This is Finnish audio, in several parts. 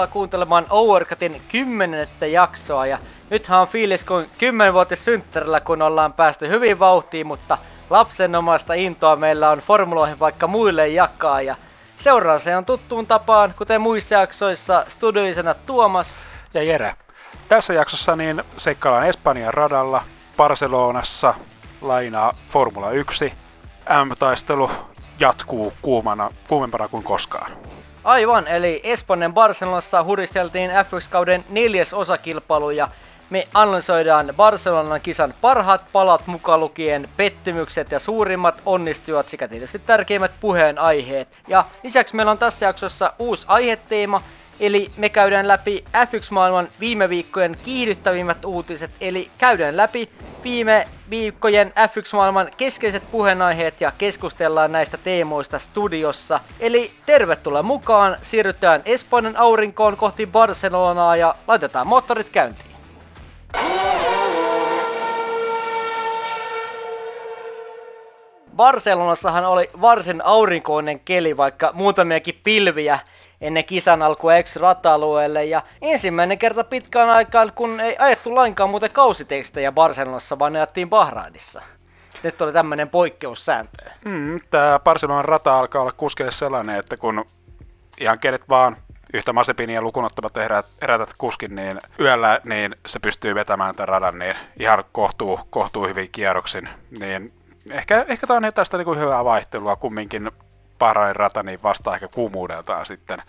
tervetuloa kuuntelemaan Overcutin kymmenettä jaksoa ja nythän on fiilis kuin kymmenvuotis synttärillä, kun ollaan päästy hyvin vauhtiin, mutta lapsenomasta intoa meillä on formuloihin vaikka muille jakaa ja seuraava on tuttuun tapaan, kuten muissa jaksoissa, studioisena Tuomas ja Jere. Tässä jaksossa niin seikkaillaan Espanjan radalla, Barcelonassa, lainaa Formula 1, M-taistelu jatkuu kuumana, kuumempana kuin koskaan. Aivan, eli Espanjan Barcelonassa huristeltiin F1-kauden neljäs osakilpailu ja me analysoidaan Barcelonan kisan parhaat palat mukaan lukien pettymykset ja suurimmat onnistujat sekä tietysti tärkeimmät puheenaiheet. Ja lisäksi meillä on tässä jaksossa uusi aiheteema, eli me käydään läpi F1-maailman viime viikkojen kiihdyttävimmät uutiset, eli käydään läpi viime viikkojen F1-maailman keskeiset puheenaiheet ja keskustellaan näistä teemoista studiossa. Eli tervetuloa mukaan, siirrytään Espanjan aurinkoon kohti Barcelonaa ja laitetaan moottorit käyntiin. Barcelonassahan oli varsin aurinkoinen keli, vaikka muutamiakin pilviä ennen kisan alkua ex rata-alueelle. Ja ensimmäinen kerta pitkään aikaan, kun ei ajettu lainkaan muuten kausitekstejä Barcelonassa, vaan ne ajettiin Bahrainissa. Nyt oli tämmöinen poikkeussääntö. Mm, Tämä Barcelonan rata alkaa olla kuskeille sellainen, että kun ihan kenet vaan yhtä Masepinia lukunottamatta herät, herätät kuskin, niin yöllä niin se pystyy vetämään tämän radan niin ihan kohtuu, kohtuu hyvin kierroksin. Niin ehkä, ehkä tämä on tästä niin kuin hyvää vaihtelua kumminkin Bahrainin rata niin vastaa ehkä kuumuudeltaan sitten.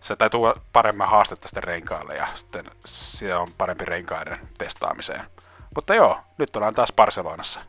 Se täytyy paremmin haastetta sitten renkaalle ja sitten se on parempi renkaiden testaamiseen. Mutta joo, nyt ollaan taas Barcelonassa.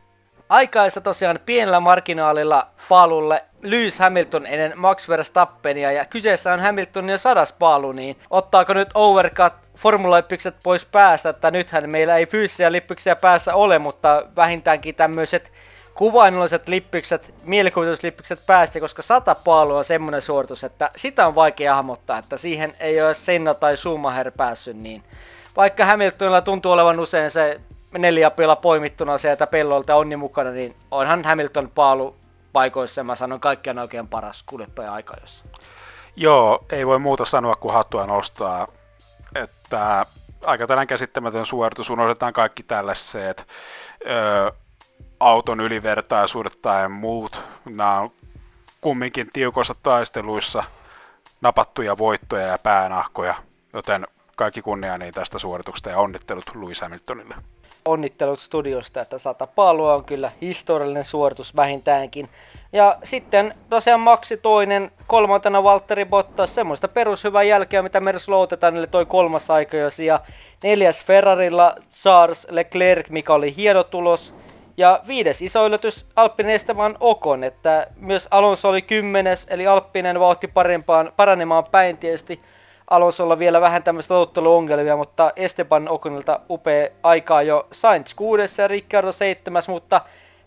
Aikaisa tosiaan pienellä marginaalilla palulle Lewis Hamilton ennen Max Verstappenia ja kyseessä on Hamiltonin jo sadas palu, niin ottaako nyt Overcut Formula pois päästä, että nythän meillä ei fyysisiä lippyksiä päässä ole, mutta vähintäänkin tämmöiset kuvainnolliset lippikset, mielikuvituslippikset päästä, koska sata paalua on semmoinen suoritus, että sitä on vaikea hahmottaa, että siihen ei ole Senna tai Schumacher päässyt, niin vaikka Hamiltonilla tuntuu olevan usein se neljä pila poimittuna sieltä pellolta onni mukana, niin onhan Hamilton paalu paikoissa, mä sanon kaikkien oikein paras kuljettaja aika jossa. Joo, ei voi muuta sanoa kuin hattua nostaa, että aika tällainen käsittämätön suoritus, unohdetaan kaikki tällaiset, öö, auton ylivertaisuudet tai muut. Nämä on kumminkin tiukoissa taisteluissa napattuja voittoja ja päänahkoja, joten kaikki kunnia niin tästä suorituksesta ja onnittelut Louis Hamiltonille. Onnittelut studiosta, että sata palua on kyllä historiallinen suoritus vähintäänkin. Ja sitten tosiaan Maxi toinen, kolmantena Valtteri Bottas, semmoista perushyvää jälkeä, mitä Mers loutetaan, eli toi kolmas aika ja neljäs Ferrarilla Charles Leclerc, mikä oli hieno tulos. Ja viides iso yllätys Alppinen Esteban Okon, että myös Alonso oli kymmenes, eli Alppinen vauhti parempaan, paranemaan päin tietysti. Alonsolla vielä vähän tämmöistä otteluongelmia, mutta Esteban Okonilta upea aikaa jo Sainz kuudessa ja Ricciardo seitsemäs, mutta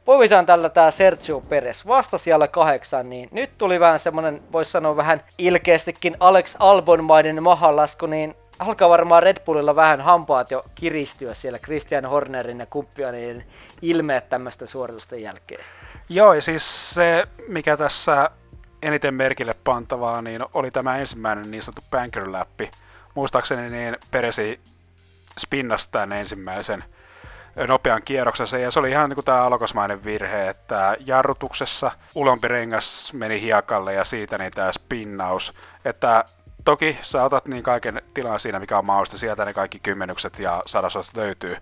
poimitaan tällä tämä Sergio Perez vasta siellä kahdeksan, niin nyt tuli vähän semmonen, voisi sanoa vähän ilkeästikin Alex Albonmainen mahalasku, niin alkaa varmaan Red Bullilla vähän hampaat jo kiristyä siellä Christian Hornerin ja kumppianien ilmeet tämmöistä suoritusten jälkeen. Joo, ja siis se, mikä tässä eniten merkille pantavaa, niin oli tämä ensimmäinen niin sanottu banker-läppi. Muistaakseni niin Peresi spinnasi tämän ensimmäisen nopean kierroksensa, ja se oli ihan niin kuin tämä alokosmainen virhe, että jarrutuksessa ulompi rengas meni hiekalle ja siitä niin tämä spinnaus, että toki sä otat niin kaiken tilan siinä, mikä on mahdollista, sieltä ne kaikki kymmenykset ja sadasot löytyy,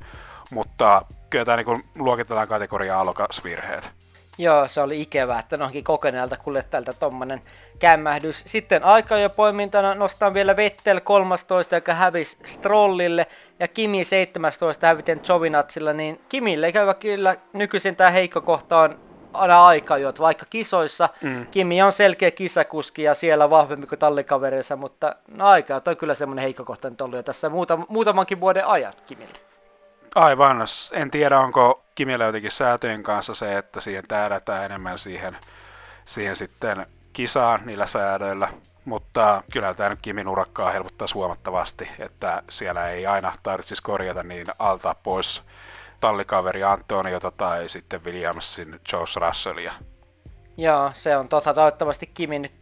mutta kyllä tämä niin luokitellaan kategoria alokasvirheet. Joo, se oli ikävää, että noinkin kokeneelta kuljettajalta tommonen kämmähdys. Sitten aika jo poimintana nostan vielä Vettel 13, joka hävisi Strollille, ja Kimi 17 häviten Jovinatsilla, niin Kimille käyvä kyllä nykyisin tämä heikko kohta on aika jo, vaikka kisoissa mm. Kimi on selkeä kisakuski ja siellä vahvempi kuin tallikaverinsa, mutta no aika on kyllä semmoinen heikko kohta nyt ollut jo tässä muutam- muutamankin vuoden ajan Kimille. Aivan, en tiedä onko Kimillä jotenkin säätöjen kanssa se, että siihen tähdätään enemmän siihen, siihen sitten kisaan niillä säädöillä, mutta kyllä tämä nyt Kimin urakkaa helpottaa huomattavasti, että siellä ei aina tarvitsisi korjata niin alta pois tallikaveri Antoniota tai sitten Williamsin Josh Russellia. Joo, se on totta. Toivottavasti Kimi nyt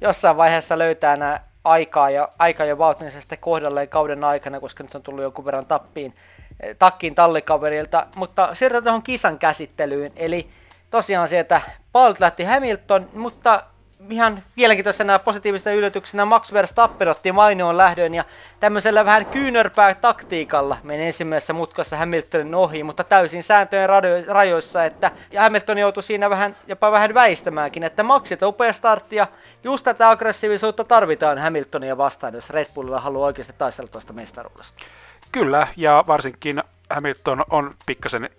jossain vaiheessa löytää nämä aikaa ja, aika ja vauhtinsa sitten kohdalleen kauden aikana, koska nyt on tullut jonkun verran tappiin, eh, takkiin tallikaverilta. Mutta siirrytään tuohon kisan käsittelyyn. Eli tosiaan sieltä Palt lähti Hamilton, mutta ihan mielenkiintoisena positiivisena yllätyksenä Max Verstappen otti mainioon lähdön ja tämmöisellä vähän kyynärpää taktiikalla meni ensimmäisessä mutkassa Hamiltonin ohi, mutta täysin sääntöjen rajoissa, että Hamilton joutui siinä vähän, jopa vähän väistämäänkin, että Maxilta upea startti ja just tätä aggressiivisuutta tarvitaan Hamiltonia vastaan, jos Red Bullilla haluaa oikeasti taistella tuosta mestaruudesta. Kyllä, ja varsinkin Hamilton on pikkasen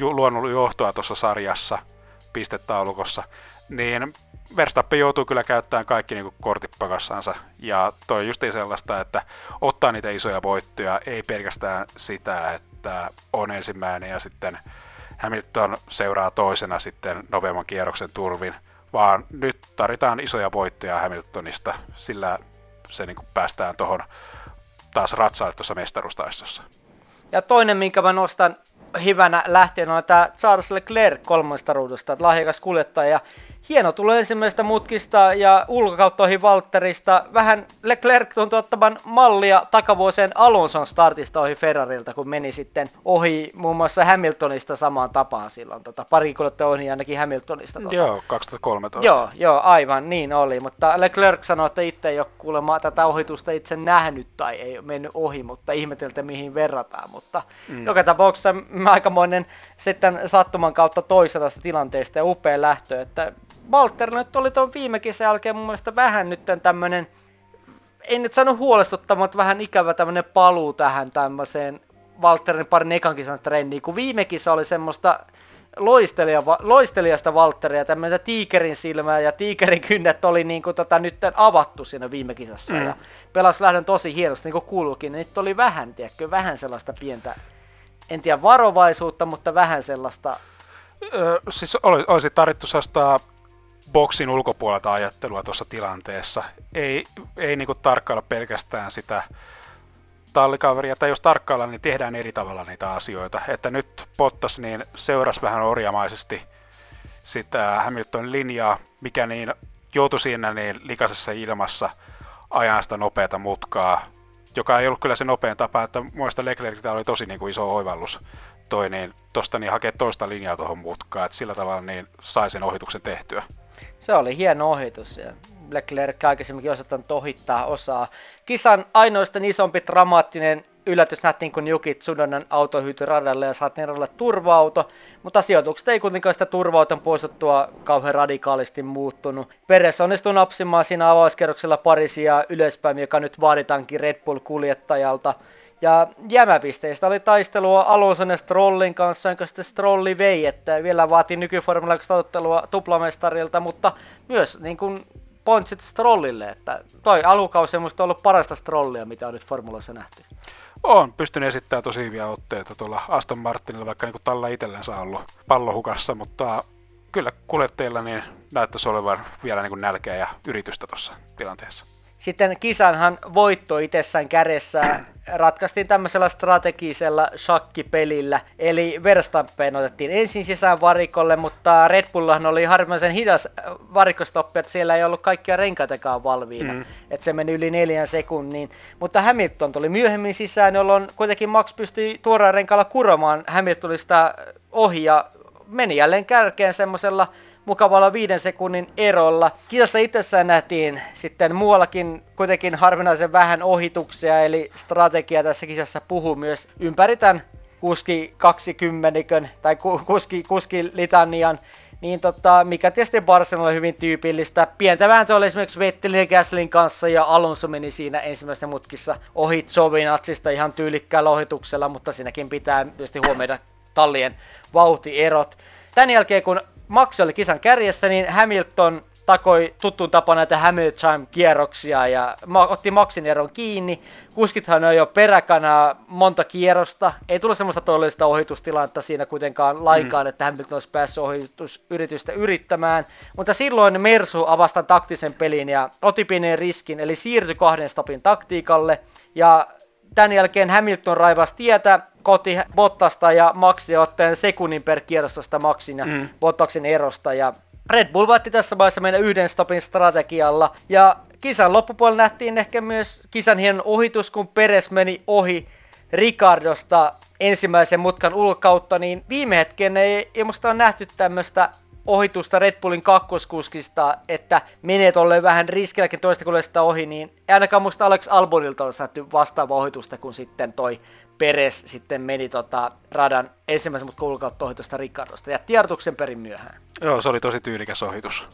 luonut johtoa tuossa sarjassa pistetaulukossa, niin Verstappen joutuu kyllä käyttämään kaikki niin kortit pakassansa, ja toi just sellaista, että ottaa niitä isoja voittoja, ei pelkästään sitä, että on ensimmäinen ja sitten Hamilton seuraa toisena sitten nopeamman kierroksen turvin, vaan nyt tarvitaan isoja voittoja Hamiltonista, sillä se niin päästään tuohon taas ratsaalle tuossa mestaruustaistossa. Ja toinen, minkä mä nostan hyvänä lähteen, on tämä Charles Leclerc kolmesta ruudusta, lahjakas kuljettaja hieno tulee ensimmäisestä mutkista ja ulkokautta ohi Valtterista. Vähän Leclerc tuntui ottavan mallia takavuosien Alonson startista ohi Ferrarilta, kun meni sitten ohi muun muassa Hamiltonista samaan tapaan silloin. Tota, pari kulutta ohi ainakin Hamiltonista. Tota. Joo, 2013. Joo, joo, aivan niin oli. Mutta Leclerc sanoi, että itse ei ole kuulemma tätä ohitusta itse nähnyt tai ei ole mennyt ohi, mutta ihmeteltä mihin verrataan. Mutta mm. joka tapauksessa aikamoinen sitten sattuman kautta toisesta tilanteesta ja upea lähtö, että Walter nyt oli tuon viime kesän jälkeen mun mielestä vähän nyt tämmönen, en nyt sano huolestuttava, mutta vähän ikävä tämmönen paluu tähän tämmöiseen Walterin parin ekan kisan trenniin, kun viime kisa oli semmoista loistelija, loistelijasta Valtteria, tämmöistä tiikerin silmää ja tiikerin kynnet oli niin kuin tota, nyt avattu siinä viime kisassa mm. ja pelasi lähdön tosi hienosti, niin kuin kuuluukin. Nyt oli vähän, tiedätkö, vähän sellaista pientä, en tiedä varovaisuutta, mutta vähän sellaista. Öö, siis olisi tarvittu sellaista boksin ulkopuolelta ajattelua tuossa tilanteessa. Ei, ei niinku tarkkailla pelkästään sitä tallikaveria, tai jos tarkkaillaan, niin tehdään eri tavalla niitä asioita. Että nyt Pottas niin seurasi vähän orjamaisesti sitä Hamilton linjaa, mikä niin joutui siinä niin likaisessa ilmassa ajan sitä nopeata mutkaa, joka ei ollut kyllä se nopein tapa, että muista Leclerciltä oli tosi niin kuin iso oivallus toi, niin tosta niin hakea toista linjaa tuohon mutkaan, että sillä tavalla niin sai sen ohituksen tehtyä. Se oli hieno ohitus ja Leclerc aikaisemminkin osoittanut ohittaa osaa. Kisan ainoastaan isompi dramaattinen yllätys nähtiin, kun Juki Tsunodan auto hyytyi radalle ja saatiin radalle turva-auto, mutta sijoitukset ei kuitenkaan sitä turva-auton poistettua kauhean radikaalisti muuttunut. Peres onnistui napsimaan siinä avauskerroksella parisia ylöspäin, joka nyt vaaditaankin Red Bull-kuljettajalta. Ja jämäpisteistä oli taistelua Alonson ja Strollin kanssa, jonka sitten Strolli vei, että vielä vaati nykyformula 1 ottelua tuplamestarilta, mutta myös niin kuin pointsit Strollille, että toi alukausi on ollut parasta Strollia, mitä on nyt formulassa nähty. On pystynyt esittämään tosi hyviä otteita tuolla Aston Martinilla, vaikka niin Talla itsellensä ollut pallohukassa, mutta kyllä kuljettajilla niin näyttäisi olevan vielä niin nälkeä ja yritystä tuossa tilanteessa. Sitten kisanhan voitto itsessään kädessä. Ratkaistiin tämmöisellä strategisella shakkipelillä, eli Verstappen otettiin ensin sisään varikolle, mutta Red Bullahan oli harvinaisen hidas varikostoppi, että siellä ei ollut kaikkia renkaitakaan valmiina, mm. että se meni yli neljän sekunnin, mutta Hamilton tuli myöhemmin sisään, jolloin kuitenkin Max pystyi tuoraan renkaalla kuromaan. Hamiltonista ohi ja meni jälleen kärkeen semmoisella mukavalla viiden sekunnin erolla. Kisassa itsessään nähtiin sitten muuallakin kuitenkin harvinaisen vähän ohituksia, eli strategia tässä kisassa puhuu myös ympäri tämän kuski 20 tai kuski, kuski litanian niin tota, mikä tietysti Barcelonalle hyvin tyypillistä. Pientä vääntöä oli esimerkiksi Vettelin ja Gaslin kanssa ja Alonso meni siinä ensimmäisessä mutkissa ohi Zovinatsista ihan tyylikkäällä ohituksella, mutta siinäkin pitää tietysti huomioida tallien vauhtierot. Tän jälkeen kun Max oli kisan kärjessä, niin Hamilton takoi tuttuun tapaan näitä Hamilton-kierroksia ja otti Maxin eron kiinni. Kuskithan on jo peräkana monta kierrosta. Ei tullut semmoista todellista ohitustilannetta siinä kuitenkaan laikaan, mm. että Hamilton olisi päässyt ohitusyritystä yrittämään. Mutta silloin Mersu avastan taktisen pelin ja otti pienen riskin, eli siirtyi kahden stopin taktiikalle. Ja tämän jälkeen Hamilton raivasi tietä koti Bottasta ja Maxi ottaen sekunnin per kierros tuosta Maxin ja mm. Bottaksen erosta. Ja Red Bull vaatti tässä vaiheessa mennä yhden stopin strategialla. Ja kisan loppupuolella nähtiin ehkä myös kisan hienon ohitus, kun Peres meni ohi Ricardosta ensimmäisen mutkan ulkokautta, niin viime hetken ei, ei musta ole nähty tämmöistä ohitusta Red Bullin kakkoskuskista, että menee tolle vähän riskelläkin toista sitä ohi, niin ainakaan musta Alex Albonilta on saatu vastaava ohitusta, kun sitten toi Peres sitten meni tota radan ensimmäisen mutkan ulkokautta ohitusta Ricardosta ja tiedotuksen perin myöhään. Joo, se oli tosi tyylikäs ohitus.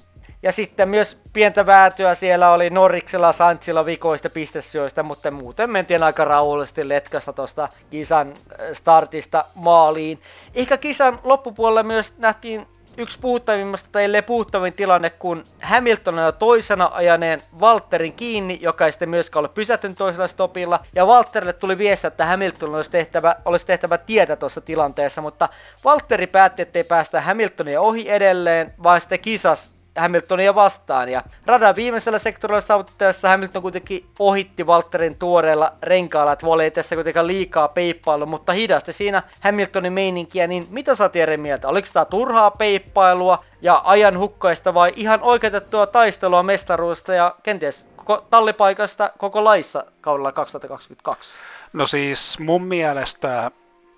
Ja sitten myös pientä väätyä siellä oli Norriksella, Santsilla vikoista pistesyöistä, mutta muuten mentiin aika rauhallisesti letkasta tuosta kisan äh, startista maaliin. Ehkä kisan loppupuolella myös nähtiin yksi puuttavimmasta tai ellei puuttavin tilanne, kun Hamilton on toisena ajaneen Walterin kiinni, joka ei sitten myöskään ole pysähtynyt toisella stopilla. Ja Walterille tuli viesti, että Hamilton olisi tehtävä, olisi tehtävä tietä tuossa tilanteessa, mutta Walteri päätti, ettei päästä Hamiltonia ohi edelleen, vaan sitten kisas Hamiltonia vastaan. Ja radan viimeisellä sektorilla saavuttaessa Hamilton kuitenkin ohitti Walterin tuoreella renkaalla, että voi tässä kuitenkaan liikaa peippailu, mutta hidasti siinä Hamiltonin meininkiä, niin mitä sä eri mieltä? Oliko tämä turhaa peippailua ja ajan hukkaista vai ihan oikeutettua taistelua mestaruudesta ja kenties koko tallipaikasta koko laissa kaudella 2022? No siis mun mielestä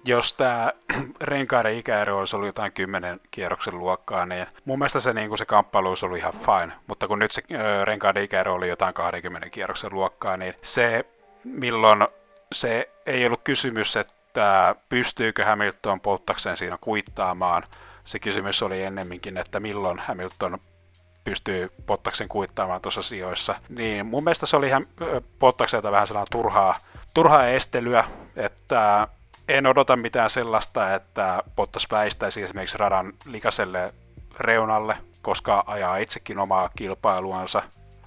jos tämä renkaiden ikäero olisi ollut jotain kymmenen kierroksen luokkaa, niin mun mielestä se, niin kuin se kamppailu olisi ollut ihan fine. Mutta kun nyt se renkaiden ikäero oli jotain 20 kierroksen luokkaa, niin se milloin se ei ollut kysymys, että pystyykö Hamilton polttakseen siinä kuittaamaan. Se kysymys oli ennemminkin, että milloin Hamilton pystyy Pottaksen kuittaamaan tuossa sijoissa. Niin mun mielestä se oli ihan Pottakselta vähän sellainen turhaa, turhaa estelyä, että en odota mitään sellaista, että Bottas väistäisi esimerkiksi radan likaselle reunalle, koska ajaa itsekin omaa kilpailuansa.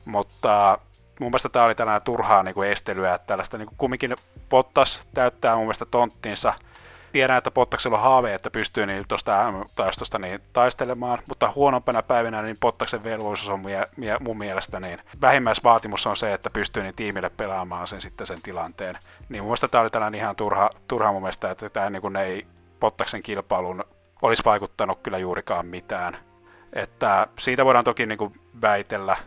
Mutta mun mielestä tämä oli tänään turhaa niin kuin estelyä, että tällaista niin kuin kumminkin Bottas täyttää mun mielestä tonttinsa – tiedän, että Pottaksella on haave, että pystyy niin tuosta taistosta niin taistelemaan, mutta huonompana päivinä niin Pottaksen velvollisuus on mie- mie- mun mielestä niin vähimmäisvaatimus on se, että pystyy niin tiimille pelaamaan sen sitten sen tilanteen. Niin mun mielestä tämä oli tällainen ihan turha, turha mun mielestä, että tämä niin ei Pottaksen kilpailun olisi vaikuttanut kyllä juurikaan mitään. Että siitä voidaan toki niin kuin väitellä,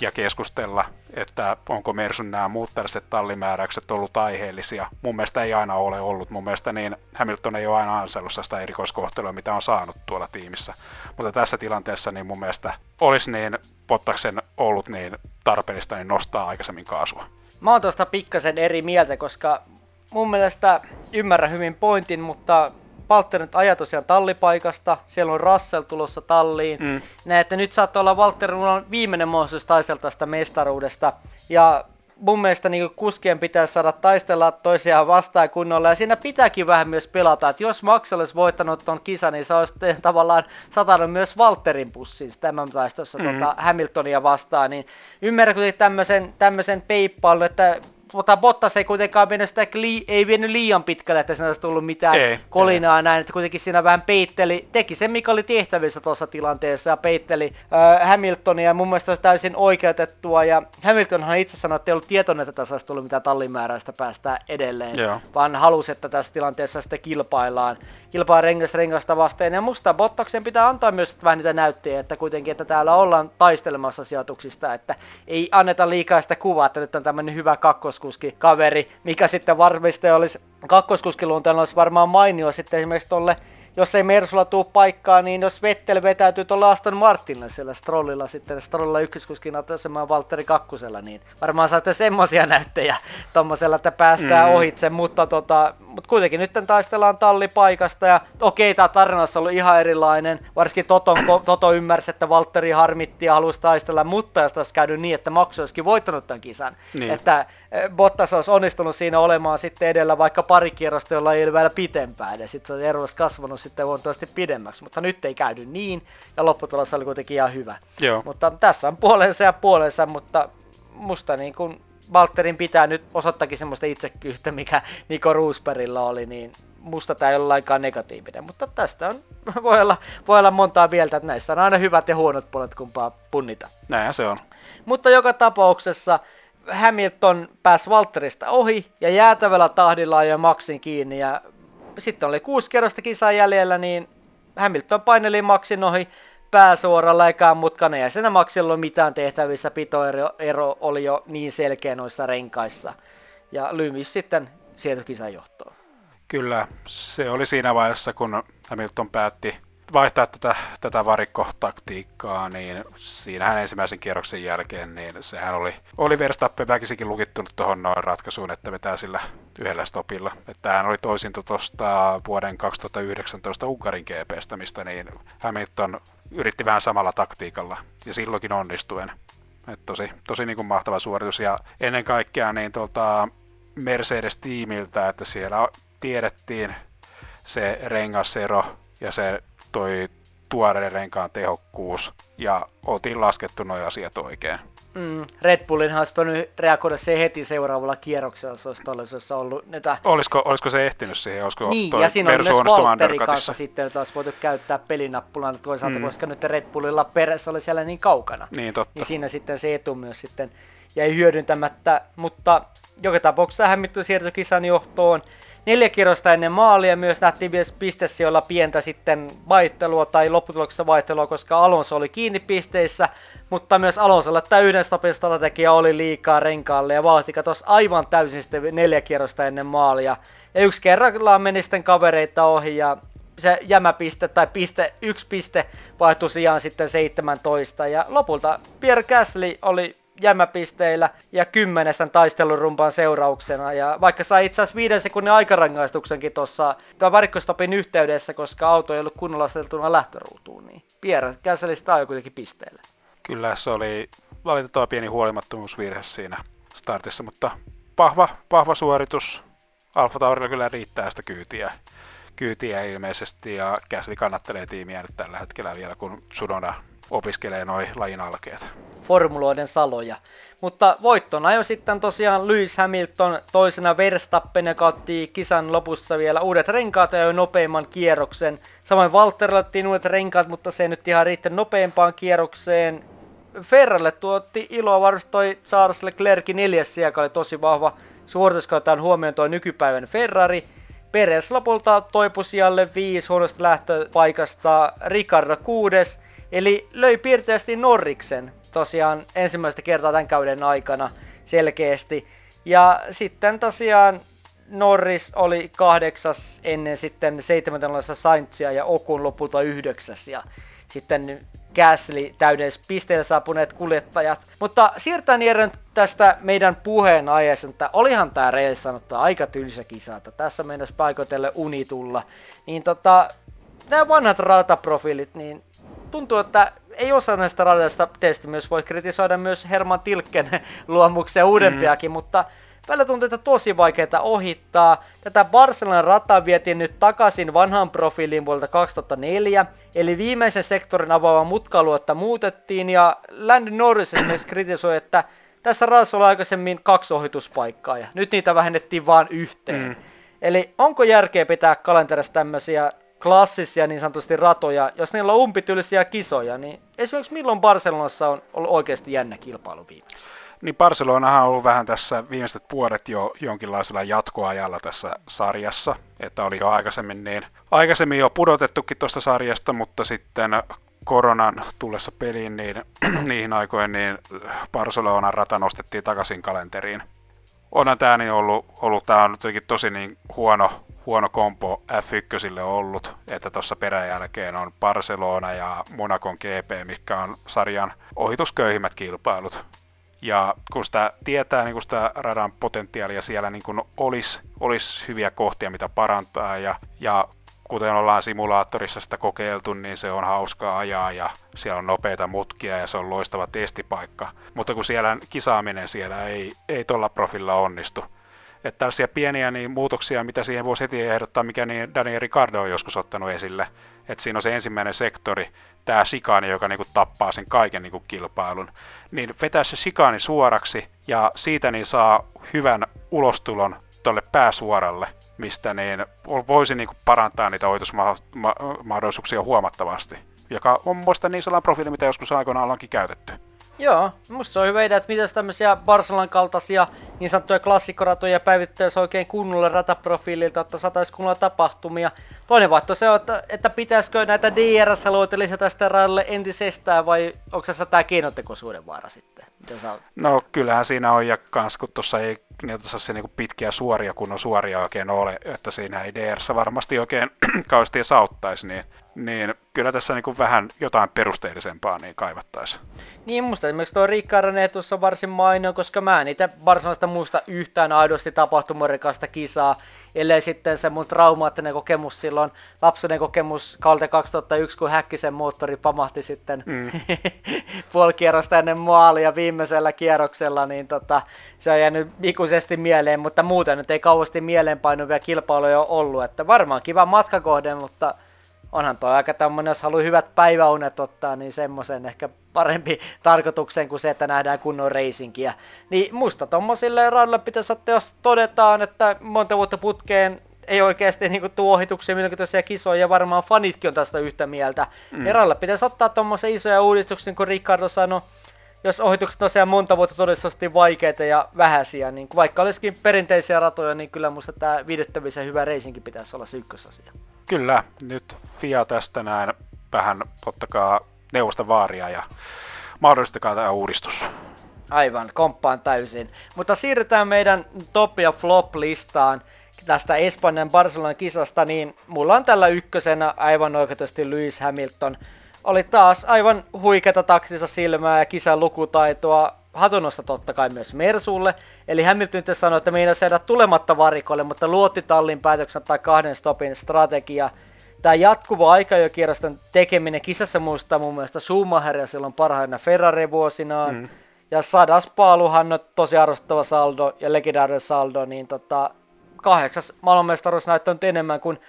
ja keskustella, että onko Mersun nämä muut tällaiset tallimääräykset ollut aiheellisia. Mun mielestä ei aina ole ollut. Mun mielestä niin Hamilton ei ole aina ansainnut sitä erikoiskohtelua, mitä on saanut tuolla tiimissä. Mutta tässä tilanteessa niin mun mielestä olisi niin Pottaksen ollut niin tarpeellista niin nostaa aikaisemmin kaasua. Mä oon tuosta pikkasen eri mieltä, koska mun mielestä ymmärrän hyvin pointin, mutta Valtteri nyt ajaa tosiaan tallipaikasta, siellä on Russell tulossa talliin. Mm. Näin, että nyt saattaa olla on viimeinen mahdollisuus taistella tästä mestaruudesta. Ja mun mielestä niin kuskien pitäisi saada taistella toisiaan vastaan kunnolla, ja siinä pitääkin vähän myös pelata, että jos Max olisi voittanut ton kisan, niin se olisi tavallaan satanut myös Walterin pussiin tämän taistossa mm-hmm. tota, Hamiltonia vastaan, niin ymmärrätkö tämmöisen, tämmöisen peippailun, että mutta Bottas ei kuitenkaan mennyt sitä, ei vienyt liian pitkälle, että siinä olisi tullut mitään ei, kolinaa ei. näin, että kuitenkin siinä vähän peitteli, teki sen mikä oli tehtävissä tuossa tilanteessa ja peitteli äh, Hamiltonia ja mun mielestä olisi täysin oikeutettua ja Hamiltonhan itse sanoi, että ei ollut tietoinen, että tässä olisi tullut mitään tallimääräistä päästä edelleen, Joo. vaan halusi, että tässä tilanteessa sitten kilpaillaan kilpaa rengasta rengasta vastaan. Ja musta Bottaksen pitää antaa myös vähän niitä näyttöjä, että kuitenkin, että täällä ollaan taistelemassa sijoituksista, että ei anneta liikaa sitä kuvaa, että nyt on tämmöinen hyvä kakkoskuski kaveri, mikä sitten varmasti olisi kakkoskuskiluonteella olisi varmaan mainio sitten esimerkiksi tolle jos ei Mersulla tuu paikkaa, niin jos Vettel vetäytyy tuolla Aston Martinille siellä Strollilla sitten, Strollilla ykköskuskin asemaan Valtteri kakkosella, niin varmaan saatte semmosia näyttejä tommosella, että päästään mm. ohitse, mutta, tota, mutta kuitenkin nyt taistellaan tallipaikasta ja okei, tämä tarina on ollut ihan erilainen, varsinkin Toto, Toto ymmärsi, että Valtteri harmitti ja halusi taistella, mutta jos tässä käynyt niin, että Max olisikin voittanut tämän kisan, niin. että Bottas olisi onnistunut siinä olemaan sitten edellä vaikka pari kierrosta, jolla ei ole vielä pitempään, ja sitten se ero olisi kasvanut sitten huomattavasti pidemmäksi, mutta nyt ei käydy niin, ja lopputulos oli kuitenkin ihan hyvä. Joo. Mutta tässä on puolensa ja puolensa, mutta musta niin kuin Walterin pitää nyt osoittakin semmoista itsekyyttä, mikä Niko Roosbergilla oli, niin musta tämä ei ole lainkaan negatiivinen, mutta tästä on, voi, olla, voi olla montaa mieltä, että näissä on aina hyvät ja huonot puolet, kumpaa punnita. Näin se on. Mutta joka tapauksessa Hamilton pääsi Walterista ohi ja jäätävällä tahdilla jo Maxin kiinni ja sitten oli kuusi kerrosta kisaa jäljellä, niin Hamilton paineli Maxin ohi, pääsuoralla ekaan mutkana ja sen Maxilla ole mitään tehtävissä, pitoero ero oli jo niin selkeä noissa renkaissa. Ja Lymis sitten sieltä kisan johtoon. Kyllä, se oli siinä vaiheessa, kun Hamilton päätti vaihtaa tätä, tätä varikkotaktiikkaa, niin siinähän ensimmäisen kierroksen jälkeen, niin sehän oli, oli Verstappen väkisinkin lukittunut tuohon noin ratkaisuun, että vetää sillä yhdellä stopilla. Että tämähän oli toisinto tuosta vuoden 2019 Unkarin GPstä, mistä niin Hamilton yritti vähän samalla taktiikalla, ja silloinkin onnistuen. Et tosi, tosi niin kuin mahtava suoritus, ja ennen kaikkea niin tuolta Mercedes-tiimiltä, että siellä tiedettiin se rengasero ja se toi tuoreen renkaan tehokkuus ja oltiin laskettu nuo asiat oikein. Mm, Red Bullin olisi pitänyt reagoida se heti seuraavalla kierroksella, se olisi todellisuudessa ollut näitä... Olisiko, olisiko se ehtinyt siihen? Olisiko niin, ja siinä on myös Valtteri kanssa sitten, että olisi voitu käyttää pelinappulan toisaalta, mm. koska nyt Red Bullilla perässä oli siellä niin kaukana. Niin, totta. Niin siinä sitten se etu myös sitten jäi hyödyntämättä, mutta joka tapauksessa hämmitty siirtyi kisan johtoon. Neljä kierrosta ennen maalia myös nähtiin myös pistesijoilla pientä sitten vaihtelua tai lopputuloksessa vaihtelua, koska Alonso oli kiinni pisteissä, mutta myös Alonsolle tämä yhden stopin strategia oli liikaa renkaalle ja vauhti katosi aivan täysin sitten neljä kierrosta ennen maalia. Ja yksi kerrallaan meni sitten kavereita ohi ja se jämäpiste tai piste, yksi piste vaihtui sijaan sitten 17 ja lopulta Pierre Gasly oli jämäpisteillä ja kymmenesten taistelurumpan seurauksena. Ja vaikka sai itse asiassa viiden sekunnin aikarangaistuksenkin tuossa varikkostopin yhteydessä, koska auto ei ollut kunnolla aseteltuna lähtöruutuun, niin Pierre Gaslystä ajoi kuitenkin pisteillä. Kyllä se oli valitettava pieni huolimattomuusvirhe siinä startissa, mutta vahva, vahva suoritus. Alfa Taurilla kyllä riittää sitä kyytiä, kyytiä ilmeisesti ja Gasly kannattelee tiimiä nyt tällä hetkellä vielä, kun Sunoda opiskelee noin lajin alkeet. Formuloiden saloja. Mutta voittona jo sitten tosiaan Lewis Hamilton toisena Verstappen, ja otti kisan lopussa vielä uudet renkaat ja nopeimman kierroksen. Samoin Valtterille otettiin uudet renkaat, mutta se nyt ihan riitti nopeampaan kierrokseen. Ferralle tuotti iloa varmasti toi Charles Leclercin neljäs joka oli tosi vahva suoritus, kun huomioon tuo nykypäivän Ferrari. Peres lopulta toipui sijalle viisi huonosta lähtöpaikasta, Ricardo kuudes, Eli löi piirteisesti Norriksen tosiaan ensimmäistä kertaa tämän kauden aikana selkeästi. Ja sitten tosiaan Norris oli kahdeksas ennen sitten seitsemäntenlaisessa Saintsia ja Okun lopulta yhdeksäs. Ja sitten Gasly täydessä pisteellä saapuneet kuljettajat. Mutta siirtään Jeren tästä meidän puheen aiheesta, että olihan tämä reilissä sanottu aika tylsä kisa, että tässä mennessä paikoitelle unitulla. Niin tota, nämä vanhat rataprofiilit, niin tuntuu, että ei osa näistä radoista testi myös voi kritisoida myös Herman Tilkken luomuksia uudempiakin, mm. mutta välillä tuntuu, että tosi vaikeaa ohittaa. Tätä Barcelonan rataa vietiin nyt takaisin vanhaan profiiliin vuodelta 2004, eli viimeisen sektorin avaava mutkaluotta muutettiin, ja Landon Norris esimerkiksi kritisoi, että tässä radassa oli aikaisemmin kaksi ohituspaikkaa, ja nyt niitä vähennettiin vain yhteen. Mm. Eli onko järkeä pitää kalenterissa tämmöisiä klassisia niin sanotusti ratoja, jos niillä on umpitylisiä kisoja, niin esimerkiksi milloin Barcelonassa on ollut oikeasti jännä kilpailu viimeksi? Niin Barcelonahan on ollut vähän tässä viimeiset vuodet jo jonkinlaisella jatkoajalla tässä sarjassa, että oli jo aikaisemmin, niin, aikaisemmin jo pudotettukin tuosta sarjasta, mutta sitten koronan tullessa peliin, niin niihin aikoihin niin Barcelonan rata nostettiin takaisin kalenteriin. Onhan tämä niin ollut, ollut tämä on jotenkin tosi niin huono, huono kompo F1 ollut, että tuossa peräjälkeen on Barcelona ja Monacon GP, mikä on sarjan ohitusköyhimmät kilpailut. Ja kun sitä tietää niin kun sitä radan potentiaalia siellä niin kun olisi, olisi hyviä kohtia, mitä parantaa, ja, ja kuten ollaan simulaattorissa sitä kokeiltu, niin se on hauskaa ajaa ja siellä on nopeita mutkia ja se on loistava testipaikka. Mutta kun siellä kisaaminen siellä ei, ei tuolla profilla onnistu, että tällaisia pieniä niin muutoksia, mitä siihen voisi heti ehdottaa, mikä niin Daniel Ricardo on joskus ottanut esille. Että siinä on se ensimmäinen sektori, tämä sikaani, joka niin kuin tappaa sen kaiken niin kuin kilpailun. Niin vetää se sikaani suoraksi ja siitä niin saa hyvän ulostulon tuolle pääsuoralle, mistä niin voisi niin kuin parantaa niitä ohitusmahdollisuuksia huomattavasti. Joka on muista niin sellainen profiili, mitä joskus aikoinaan ollaankin käytetty. Joo, musta se on hyvä idea, että mitä tämmöisiä Barcelonan kaltaisia niin sanottuja klassikkoratoja päivittäisi oikein kunnolla rataprofiililta, että saataisiin kunnolla tapahtumia. Toinen vaihto se on, että, että pitäisikö näitä DRS-alueita lisätä sitä radalle entisestään vai onko se tämä keinotekoisuuden vaara sitten? No kyllähän siinä on ja kans kun tuossa ei niitä se niinku pitkiä suoria, kun on suoria oikein ole, että siinä ei DRS varmasti oikein kauheasti sauttaisi, niin, niin kyllä tässä niinku vähän jotain perusteellisempaa niin kaivattaisiin. Niin musta esimerkiksi tuo etus on varsin mainio, koska mä en niitä varsinaista muista yhtään aidosti tapahtumarikasta kisaa, ellei sitten se mun traumaattinen kokemus silloin, lapsuuden kokemus kalte 2001, kun Häkkisen moottori pamahti sitten mm. puoli kierrosta ennen maalia viimeisellä kierroksella, niin tota, se on jäänyt ikuisesti mieleen, mutta muuten nyt ei kauheasti mieleenpainuvia kilpailuja ole ollut, että varmaan kiva matkakohde, mutta onhan tuo aika tämmöinen, jos haluaa hyvät päiväunet ottaa, niin semmoisen ehkä parempi tarkoituksen kuin se, että nähdään kunnon reisinkiä. Niin musta tommosille radoille pitäisi ottaa, jos todetaan, että monta vuotta putkeen ei oikeasti niin tuo ohituksia mielenkiintoisia kisoja, ja varmaan fanitkin on tästä yhtä mieltä. Mm. Ja pitäisi ottaa tuommoisia isoja uudistuksia, niin kuin Ricardo sanoi, jos ohitukset tosiaan monta vuotta todennäköisesti vaikeita ja vähäisiä, niin vaikka olisikin perinteisiä ratoja, niin kyllä musta tämä viihdyttävyys ja hyvä reisinkin pitäisi olla se ykkösasia. Kyllä, nyt FIA tästä näin vähän ottakaa neuvosta vaaria ja mahdollistakaa tämä uudistus. Aivan, komppaan täysin. Mutta siirrytään meidän top ja flop listaan tästä Espanjan Barcelonan kisasta, niin mulla on tällä ykkösenä aivan oikeasti Lewis Hamilton. Oli taas aivan huikeata taktista silmää ja kisan lukutaitoa, hatunosta totta kai myös Mersulle. Eli Hamilton sanoi, että meidän saada tulematta varikolle, mutta luotti tallin päätöksen tai kahden stopin strategia. Tämä jatkuva aikajokierrosten tekeminen kisassa muistaa mun mielestä Schumacheria silloin parhaina Ferrari-vuosinaan. Mm. Ja sadas paaluhan on tosi arvostava saldo ja legendaarinen saldo, niin tota, kahdeksas maailmanmestaruus näyttänyt enemmän kuin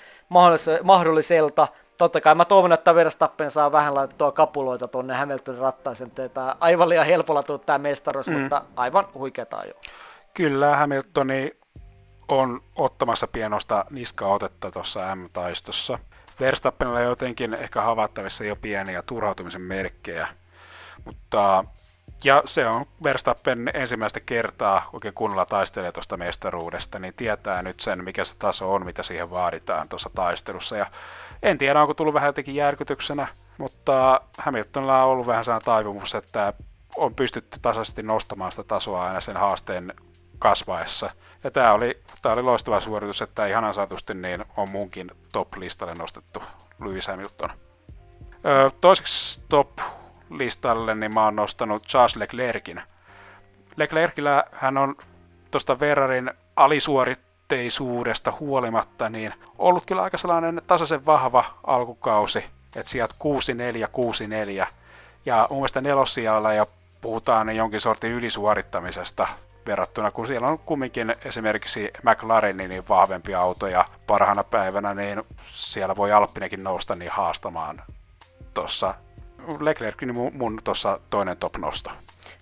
mahdolliselta totta kai mä toivon, että Verstappen saa vähän laitettua kapuloita tuonne Hamiltonin rattaisen, että aivan liian helpolla tuu tämä mestaruus, mm. mutta aivan huikeeta jo. Kyllä, Hamiltoni on ottamassa pienosta niskaotetta tuossa M-taistossa. Verstappenilla jotenkin ehkä havaittavissa jo pieniä turhautumisen merkkejä, mutta ja se on Verstappen ensimmäistä kertaa oikein kunnolla taistelee tuosta mestaruudesta, niin tietää nyt sen, mikä se taso on, mitä siihen vaaditaan tuossa taistelussa. Ja en tiedä, onko tullut vähän jotenkin järkytyksenä, mutta Hamiltonilla on ollut vähän sellainen taipumus, että on pystytty tasaisesti nostamaan sitä tasoa aina sen haasteen kasvaessa. Ja tämä oli, tämä oli loistava suoritus, että ihan ansaitusti niin on munkin top-listalle nostettu Lewis Hamilton. Öö, toiseksi top listalle, niin mä oon nostanut Charles Leclerkin. Leclercillä hän on tuosta Ferrarin alisuoritteisuudesta huolimatta niin ollut kyllä aika sellainen tasaisen vahva alkukausi, että sieltä 6-4, 6-4. Ja mun mielestä nelossijalla jo puhutaan niin jonkin sortin ylisuorittamisesta verrattuna, kun siellä on kumminkin esimerkiksi McLarenin niin vahvempi auto ja parhaana päivänä niin siellä voi Alppinekin nousta niin haastamaan tuossa Leclerc niin mun, mun tuossa toinen top-nosto.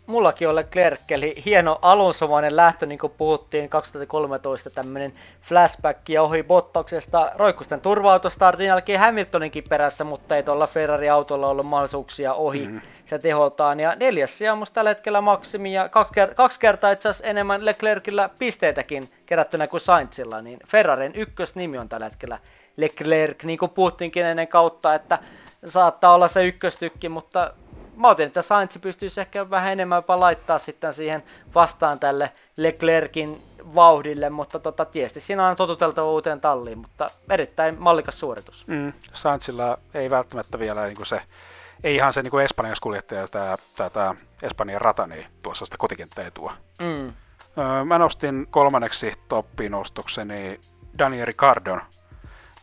Mullakin on Leclerc, eli hieno alonsomainen lähtö, niin kuin puhuttiin 2013, tämmöinen flashback ja ohi Bottauksesta. Roikkusten turva startin jälkeen Hamiltoninkin perässä, mutta ei tuolla Ferrari-autolla ollut mahdollisuuksia ohi mm-hmm. se teholtaan. Ja neljäs sija on tällä hetkellä maksimi ja kaksi, ker- kaksi kertaa itse asiassa enemmän Leclercillä pisteitäkin kerättynä kuin Sainzilla, niin Ferrarin ykkösnimi on tällä hetkellä Leclerc, niin kuin puhuttiinkin ennen kautta, että saattaa olla se ykköstykki, mutta mä otin, että Sainz pystyisi ehkä vähän enemmän jopa laittaa sitten siihen vastaan tälle Leclerkin vauhdille, mutta tota, tietysti siinä on totuteltava uuteen talliin, mutta erittäin mallikas suoritus. Mm, Sainzilla ei välttämättä vielä niin kuin se, ei ihan se niin kuin Espanjan kuljettaja, tämä, tämä Espanjan rata, niin tuossa sitä kotikenttäetua. Mm. Mä nostin kolmanneksi toppinostokseni Daniel Ricardon.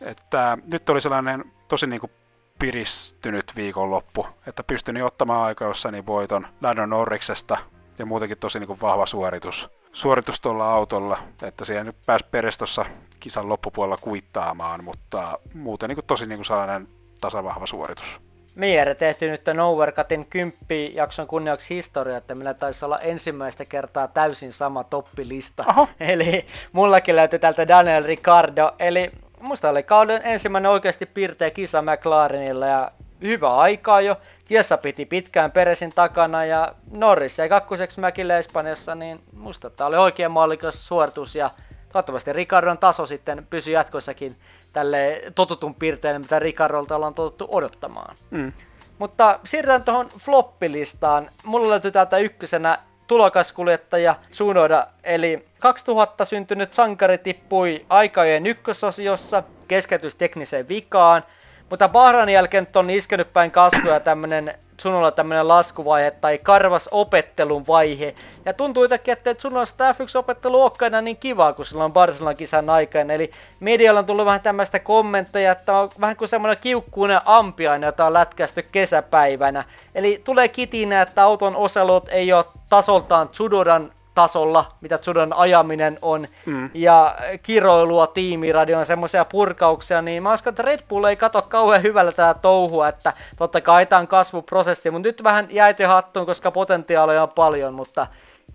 Että nyt oli sellainen tosi niin kuin piristynyt viikonloppu, että pystyin ottamaan aikajossani voiton Landon Norriksesta ja muutenkin tosi niin kuin vahva suoritus, suoritus tuolla autolla, että siihen nyt pääsi peres tuossa kisan loppupuolella kuittaamaan, mutta muuten niin kuin tosi niin kuin sellainen tasavahva suoritus. Miere tehty nyt Novercutin kymppi jakson kunniaksi historia, että meillä taisi olla ensimmäistä kertaa täysin sama toppilista. Aha. Eli mullakin löytyi täältä Daniel Ricardo, eli musta oli kauden ensimmäinen oikeasti piirteä kisa McLarenilla ja hyvä aikaa jo. Kiesa piti pitkään Peresin takana ja Norris ja kakkoseksi Mäkille Espanjassa, niin musta tämä oli oikein mallikas suoritus ja toivottavasti Ricardon taso sitten pysyy jatkossakin tälle totutun piirteelle, mitä Ricardolta ollaan totuttu odottamaan. Mm. Mutta siirrytään tuohon floppilistaan. Mulla löytyy täältä ykkösenä tulokaskuljettaja Sunoda, eli 2000 syntynyt sankari tippui aikajojen ykkösosiossa keskeytystekniseen vikaan, mutta Bahrain jälkeen on iskenyt päin kasvoja tämmönen Tsunolla tämmönen laskuvaihe tai karvas opettelun vaihe. Ja tuntuu jotenkin, että Tsunolla sitä F1-opettelu olekaan niin kivaa, kun sillä on Barcelonan kisan aikana. Eli medialla on tullut vähän tämmöistä kommentteja, että on vähän kuin semmoinen kiukkuinen ampiainen, jota on lätkästy kesäpäivänä. Eli tulee kitinä, että auton osalot ei ole tasoltaan Tsunodan tasolla, mitä Tsudan ajaminen on, mm. ja kiroilua tiimiradion semmoisia purkauksia, niin mä uskon, että Red Bull ei kato kauhean hyvällä tätä touhua, että totta kai tämä on kasvuprosessi, mutta nyt vähän jäiti hattuun, koska potentiaalia on paljon, mutta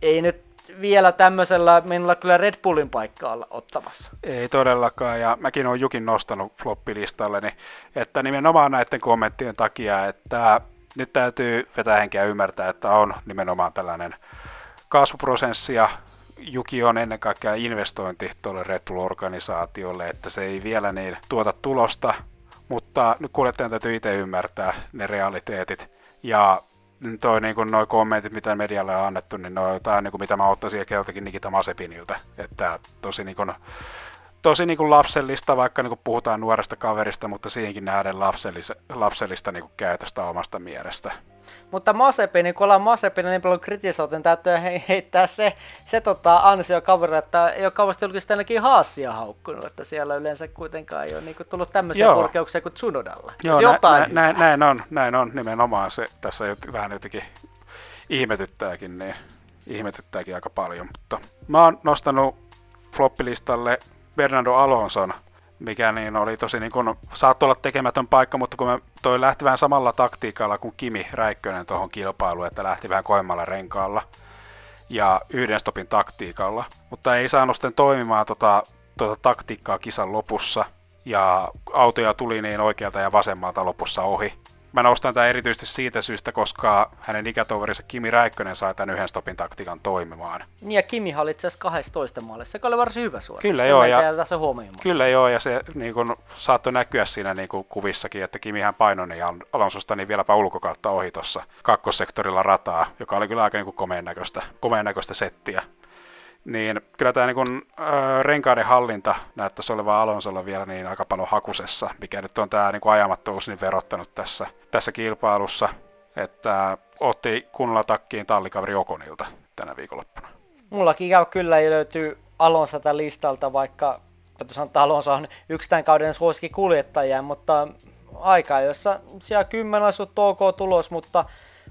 ei nyt vielä tämmöisellä minulla kyllä Red Bullin paikkaa olla ottamassa. Ei todellakaan, ja mäkin olen Jukin nostanut floppilistalleni, että nimenomaan näiden kommenttien takia, että nyt täytyy vetää henkeä ymmärtää, että on nimenomaan tällainen kasvuprosessia. Juki on ennen kaikkea investointi tuolle Red Bull-organisaatiolle, että se ei vielä niin tuota tulosta, mutta nyt kuljettajan täytyy itse ymmärtää ne realiteetit. Ja toi niin kuin noi kommentit, mitä medialle on annettu, niin ne on jotain, niin kuin mitä mä ottaisin keltakin Nikita Masepinilta. Että tosi niin kuin, tosi niin kuin lapsellista, vaikka niin kuin puhutaan nuoresta kaverista, mutta siihenkin nähdään lapsellista, lapsellista niin kuin käytöstä omasta mielestä. Mutta Masepini, kun ollaan Masepini niin paljon kritisoitu, niin täytyy heittää se, se tota ansio kaverille, että ei ole kauheasti julkisesti ainakin Haasia haukkunut, että siellä yleensä kuitenkaan ei ole niin kuin, tullut tämmöisiä Joo. korkeuksia kuin Tsunodalla. Joo, nä, jotain nä, nä, näin on, näin on nimenomaan se, tässä vähän jotenkin ihmetyttääkin, niin ihmetyttääkin aika paljon, mutta mä oon nostanut floppilistalle Bernardo Alonson mikä niin oli tosi niin kuin, saattoi olla tekemätön paikka, mutta kun me toi lähti vähän samalla taktiikalla kuin Kimi Räikkönen tuohon kilpailuun, että lähti vähän koemmalla renkaalla ja yhden stopin taktiikalla, mutta ei saanut sitten toimimaan tota, tota taktiikkaa kisan lopussa ja autoja tuli niin oikealta ja vasemmalta lopussa ohi. Mä nostan tämän erityisesti siitä syystä, koska hänen ikätoverinsa Kimi Räikkönen sai tämän yhden stopin taktiikan toimimaan. Niin ja Kimi oli itse asiassa 12 maalissa, se oli varsin hyvä suoritus. Kyllä joo, ja, tässä kyllä joo, ja se niin kun, saattoi näkyä siinä niin kun, kuvissakin, että Kimihän painoi niin Alonsosta niin vieläpä ulkokautta ohi tuossa kakkossektorilla rataa, joka oli kyllä aika niin komeen näköistä, komeen näköistä settiä niin kyllä tämä niin äh, renkaiden hallinta näyttäisi olevan Alonsolla vielä niin aika paljon hakusessa, mikä nyt on tämä niin ajamattomuus niin verottanut tässä, tässä kilpailussa, että otti kunnolla takkiin tallikaveri Okonilta tänä viikonloppuna. Mullakin käy kyllä ei löytyy Alonso tätä listalta, vaikka sanoa, että Alonso on yksi tämän kauden suosikki kuljettaja, mutta aika, jossa siellä kymmenen asut OK tulos, mutta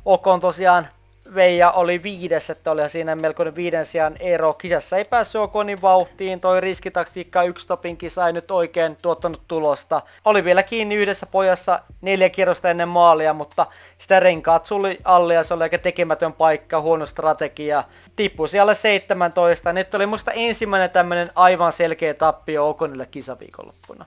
Okon tosiaan Veija oli viides, että oli siinä melkoinen viiden sijaan ero. Kisassa ei päässyt Okonin vauhtiin, toi riskitaktiikka yksi stopin kisa ei nyt oikein tuottanut tulosta. Oli vielä kiinni yhdessä pojassa neljä kierrosta ennen maalia, mutta sitä renkaat suli alle ja se oli aika tekemätön paikka, huono strategia. Tippui siellä 17. Nyt oli musta ensimmäinen tämmöinen aivan selkeä tappio Okonille kisaviikonloppuna.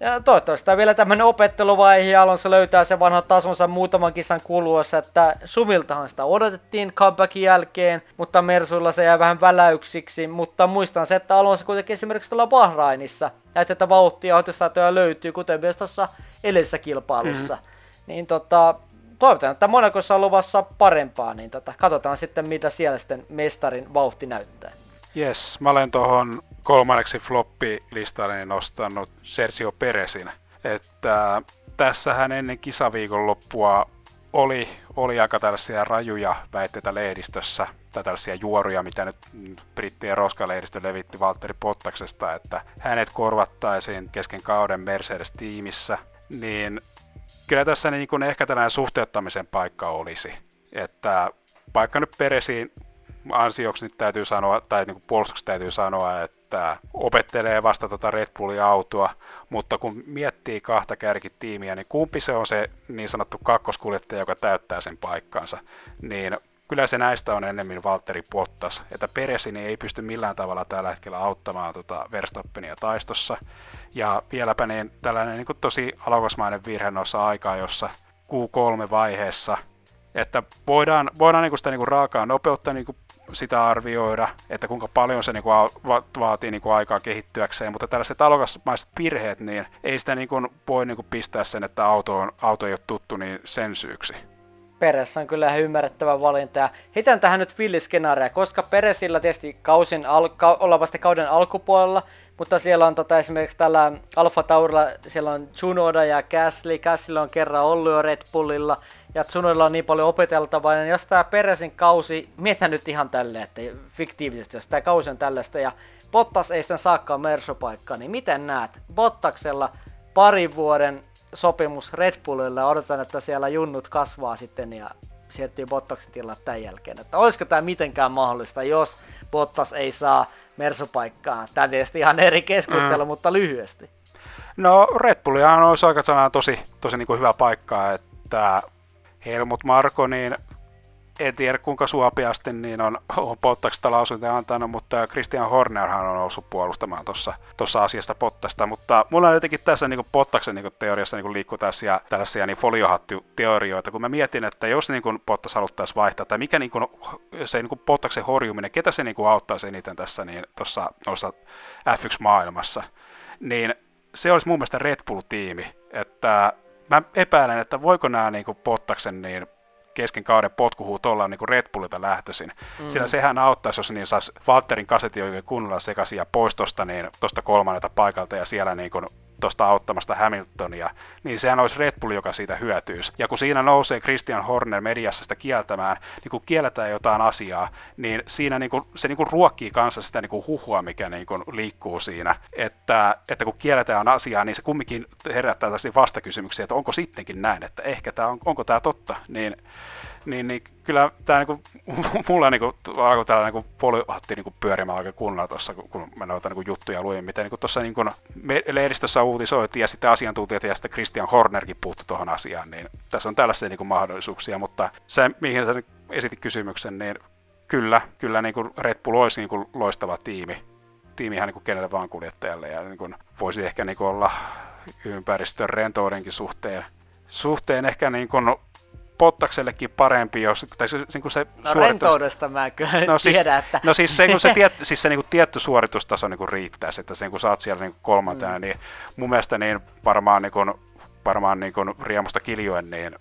Ja toivottavasti tämä vielä tämmöinen opetteluvaihe ja Alonso löytää sen vanhan tasonsa muutaman kisan kuluessa, että Sumiltahan sitä odotettiin comebackin jälkeen, mutta Mersuilla se jää vähän väläyksiksi, mutta muistan se, että Alonso kuitenkin esimerkiksi tuolla Bahrainissa näitä että vauhtia ja löytyy, kuten myös tuossa edellisessä kilpailussa. Mm-hmm. Niin tota, toivotaan, että Monacossa on luvassa parempaa, niin tota, katsotaan sitten, mitä siellä sitten mestarin vauhti näyttää. Yes, mä olen tuohon kolmanneksi floppi-listalle nostanut Sergio Peresin. Että tässähän ennen kisaviikon loppua oli, oli aika tällaisia rajuja väitteitä lehdistössä, tai tällaisia juoruja, mitä nyt brittien roskalehdistö levitti Valtteri Pottaksesta, että hänet korvattaisiin kesken kauden Mercedes-tiimissä, niin kyllä tässä niin kuin ehkä tällainen suhteuttamisen paikka olisi. Että vaikka nyt Peresiin ansioksi nyt täytyy sanoa, tai niin puolustuksessa täytyy sanoa, että opettelee vasta tota Red Bullin autoa, mutta kun miettii kahta kärkitiimiä, niin kumpi se on se niin sanottu kakkoskuljettaja, joka täyttää sen paikkansa, niin kyllä se näistä on ennemmin Valtteri Bottas, että Peresini ei pysty millään tavalla tällä hetkellä auttamaan tota Verstappenia taistossa, ja vieläpä niin tällainen niin tosi alokasmainen virhe noissa aikaa, jossa Q3-vaiheessa, että voidaan, voidaan niin sitä niin raakaa nopeutta niin sitä arvioida, että kuinka paljon se niin kuin va- vaatii niin kuin aikaa kehittyäkseen, mutta tällaiset alokasmaiset virheet, niin ei sitä niin kuin voi niin kuin pistää sen, että auto, on, auto ei ole tuttu, niin sen syyksi. Peres on kyllä ymmärrettävä valinta. Ja heitän tähän nyt villiskenaaria, koska Peresillä tietysti kausin al- ka- ollaan vasta kauden alkupuolella, mutta siellä on tota, esimerkiksi tällä Alfa Taurilla, siellä on Junoda ja Gasly, Gasly on kerran ollut jo Red Bullilla, ja Tsunoilla on niin paljon opeteltavaa, ja jos tämä Peresin kausi, mietän nyt ihan tälleen, että fiktiivisesti, jos tämä kausi on tällaista, ja Bottas ei sitten saakaan Mersopaikkaa, niin miten näet Bottaksella parin vuoden sopimus Red Bullille, odotan, että siellä junnut kasvaa sitten ja siirtyy Bottaksen tilalle tämän jälkeen. Että olisiko tämä mitenkään mahdollista, jos Bottas ei saa Mersopaikkaa? Tämä tietysti ihan eri keskustelu, mm. mutta lyhyesti. No Red Bullihan olisi aika tosi, tosi niin kuin hyvä paikka, että Helmut Marko, niin en tiedä kuinka suopiasti niin on, on Pottaksesta lausuntoja antanut, mutta Christian Hornerhan on noussut puolustamaan tuossa asiasta Pottasta, mutta mulla on jotenkin tässä niin Pottaksen niin teoriassa niin liikkuu tässä tällaisia niin foliohattu-teorioita, kun mä mietin, että jos niin kuin Pottas haluttaisiin vaihtaa, tai mikä niin kuin, se niin kuin Pottaksen horjuminen, ketä se niin kuin auttaisi eniten tässä niin tuossa F1-maailmassa, niin se olisi mun mielestä Red Bull-tiimi, että mä epäilen, että voiko nämä niin Pottaksen niin kesken kauden potkuhuu tuolla niin Red Bullilta lähtöisin. Mm. Sillä sehän auttaisi, jos niin saisi Walterin kasetin oikein kunnolla sekaisin ja pois tuosta niin, kolmannelta paikalta ja siellä niin kuin tuosta auttamasta Hamiltonia, niin sehän olisi Red Bull, joka siitä hyötyisi. Ja kun siinä nousee Christian Horner mediassa sitä kieltämään, niin kun kielletään jotain asiaa, niin siinä niin kuin, se niin kuin ruokkii kanssa sitä niin kuin huhua, mikä niin kuin liikkuu siinä. Että, että kun kielletään asiaa, niin se kumminkin herättää tällaisia vastakysymyksiä, että onko sittenkin näin, että ehkä tämä on, onko tämä totta, niin niin, niin kyllä tämä niinku, mulla niinku, alkoi täällä niinku polyhatti niinku pyörimään aika kunnolla tuossa, kun, kun mä noita niinku juttuja luin, miten niinku tuossa niinku lehdistössä uutisoitiin ja sitten asiantuntijat ja sitten Christian Hornerkin puuttu tuohon asiaan, niin tässä on tällaisia niinku mahdollisuuksia, mutta se, mihin sä esitit kysymyksen, niin kyllä, kyllä niinku Red Bull olisi niinku loistava tiimi, tiimi ihan niinku kenelle vaan kuljettajalle ja niinku voisi ehkä niinku olla ympäristön rentoudenkin suhteen, suhteen ehkä niin kuin Pottaksellekin parempi, jos tai se, niin kuin se no, rentoudesta mä kyllä no, siis, tiedä, että... No siis se, kun se, tiet, siis se niin kuin tietty suoritustaso niin kuin riittäisi, että sen kun sä oot siellä niin kolmantena, mm. niin mun mielestä niin varmaan, niin kuin, varmaan niin kuin riemusta kiljuen, niin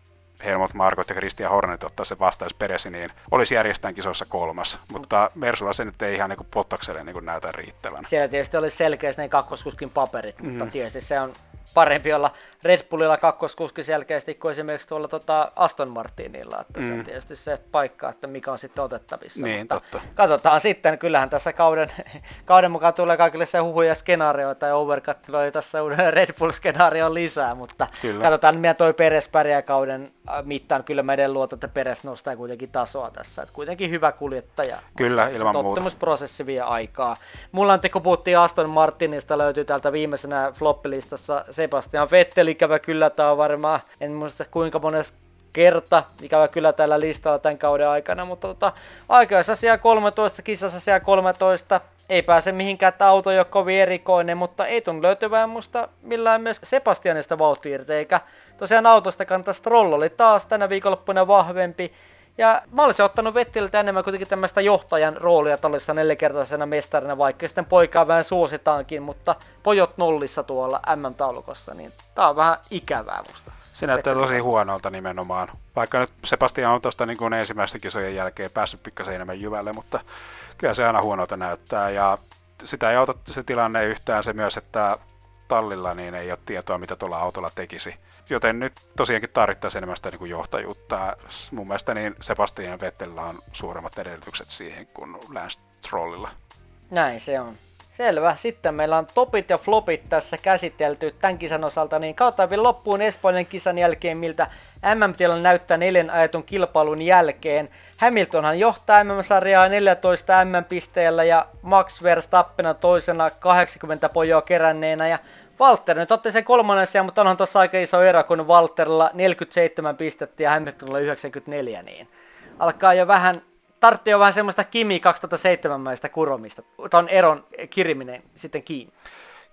Helmut Markot ja Christian Hornet ottaa sen vastaus peresi, niin olisi järjestään kisoissa kolmas. Mutta Mersulla se nyt ei ihan niin Pottakselle niin näytä riittävän. Siellä tietysti olisi selkeästi ne kakkoskuskin paperit, mm. mutta tietysti se on parempi olla Red Bullilla kakkoskuski selkeästi kuin esimerkiksi tuolla tota Aston Martinilla, että mm. se on mm. tietysti se paikka, että mikä on sitten otettavissa. Niin, Mutta totta. Katsotaan sitten, kyllähän tässä kauden, kauden mukaan tulee kaikille se huhuja skenaarioita ja Overcut oli tässä uuden Red Bull-skenaario lisää, mutta Kyllä. katsotaan, mitä toi Peres pärjää kauden äh, mittaan. Kyllä mä edelleen luotan, että Peres nostaa kuitenkin tasoa tässä, että kuitenkin hyvä kuljettaja. Kyllä, ilman muuta. Tottumusprosessi vie aikaa. Mulla on, kun puhuttiin Aston Martinista, löytyy täältä viimeisenä floppilistassa Sebastian Vettel, ikävä kyllä, tämä on varmaan, en muista kuinka monessa kerta, ikävä kyllä tällä listalla tämän kauden aikana, mutta tota, aikaisessa siellä 13, kisassa siellä 13, ei pääse mihinkään, että auto ei ole kovin erikoinen, mutta ei tunnu löytyvään musta millään myös Sebastianista vauhti eikä tosiaan autosta kantaa Stroll oli taas tänä viikonloppuna vahvempi, ja mä olisin ottanut Vettililtä enemmän kuitenkin tämmöistä johtajan roolia tällaisena neljäkertaisena mestarina, vaikka sitten poikaa vähän suositaankin, mutta pojot nollissa tuolla MM-taulukossa, niin tää on vähän ikävää musta. Se näyttää tosi huonolta nimenomaan. Vaikka nyt Sebastian on tuosta niin ensimmäisten kisojen jälkeen päässyt pikkasen enemmän jyvälle, mutta kyllä se aina huonolta näyttää. Ja sitä ei auta se tilanne yhtään se myös, että tallilla niin ei ole tietoa, mitä tuolla autolla tekisi. Joten nyt tosiaankin tarvittaisiin enemmän sitä niin kuin johtajuutta. Mun mielestä niin Sebastian Vettelillä on suuremmat edellytykset siihen kuin Lance Strollilla. Näin se on. Selvä. Sitten meillä on topit ja flopit tässä käsitelty tämän kisan osalta, niin kautta vielä loppuun Espanjan kisan jälkeen, miltä mm näyttää neljän ajetun kilpailun jälkeen. Hamiltonhan johtaa MM-sarjaa 14 MM-pisteellä ja Max Verstappen toisena 80 pojoa keränneena ja Walter nyt otti sen kolmannen sijaan, mutta onhan tuossa aika iso ero, kun Walterilla 47 pistettä ja Hamiltonilla 94, niin alkaa jo vähän tartti jo vähän semmoista Kimi 2007 mäistä kuromista, tuon eron kiriminen sitten kiinni.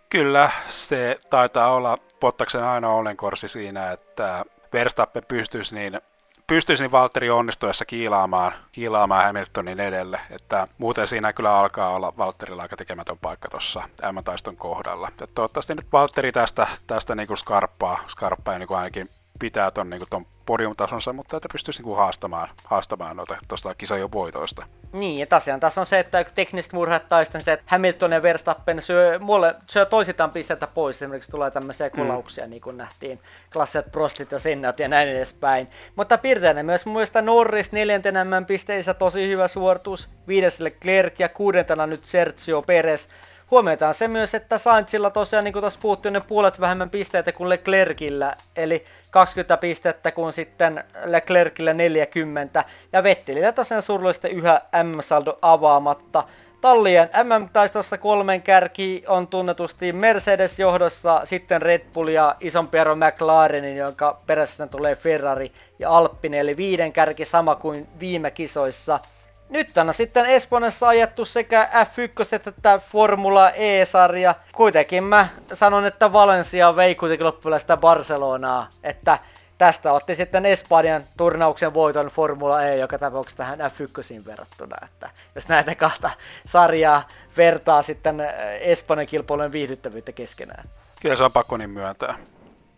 Kyllä, se taitaa olla Pottaksen aina olenkorsi siinä, että Verstappen pystyisi niin pystyisi niin Valtteri onnistuessa kiilaamaan, kiilaamaan Hamiltonin edelle, että muuten siinä kyllä alkaa olla Valtterilla aika tekemätön paikka tuossa M-taiston kohdalla. Ja toivottavasti nyt Valtteri tästä, tästä niin kuin skarppaa, skarppaa ja niin kuin ainakin pitää ton, niin ton podiumtasonsa, mutta että pystyisi niin haastamaan, haastamaan noita tuosta kisojen voitoista. Niin, ja tosiaan tässä on se, että tekniset murhat tai sitten se, että Hamilton ja Verstappen syö, mulle, syö toisitaan pisteitä pois. Esimerkiksi tulee tämmöisiä mm. kolauksia, mm. niin kuin nähtiin Klasset, Prostit ja Sennat ja näin edespäin. Mutta piirteinen myös muista Norris neljäntenä pisteissä tosi hyvä suoritus, viideselle Klerk ja kuudentena nyt Sergio Perez huomioitaan se myös, että Sainzilla tosiaan, niin kuin tuossa puhuttiin, ne puolet vähemmän pisteitä kuin Leclercillä, eli 20 pistettä, kun sitten Leclercillä 40, ja Vettelillä tosiaan surullisesti yhä M-saldo avaamatta. Tallien MM-taistossa kolmen kärki on tunnetusti Mercedes johdossa, sitten Red Bull ja isompi ero McLarenin, jonka perässä tulee Ferrari ja Alppine, eli viiden kärki sama kuin viime kisoissa – nyt on sitten Espanjassa ajettu sekä F1 että Formula E-sarja. Kuitenkin mä sanon, että Valencia vei kuitenkin loppujen sitä Barcelonaa, että tästä otti sitten Espanjan turnauksen voiton Formula E, joka tapauksessa tähän F1 verrattuna. Että jos näitä kahta sarjaa vertaa sitten Espanjan kilpailujen viihdyttävyyttä keskenään. Kyllä se on pakko niin myöntää.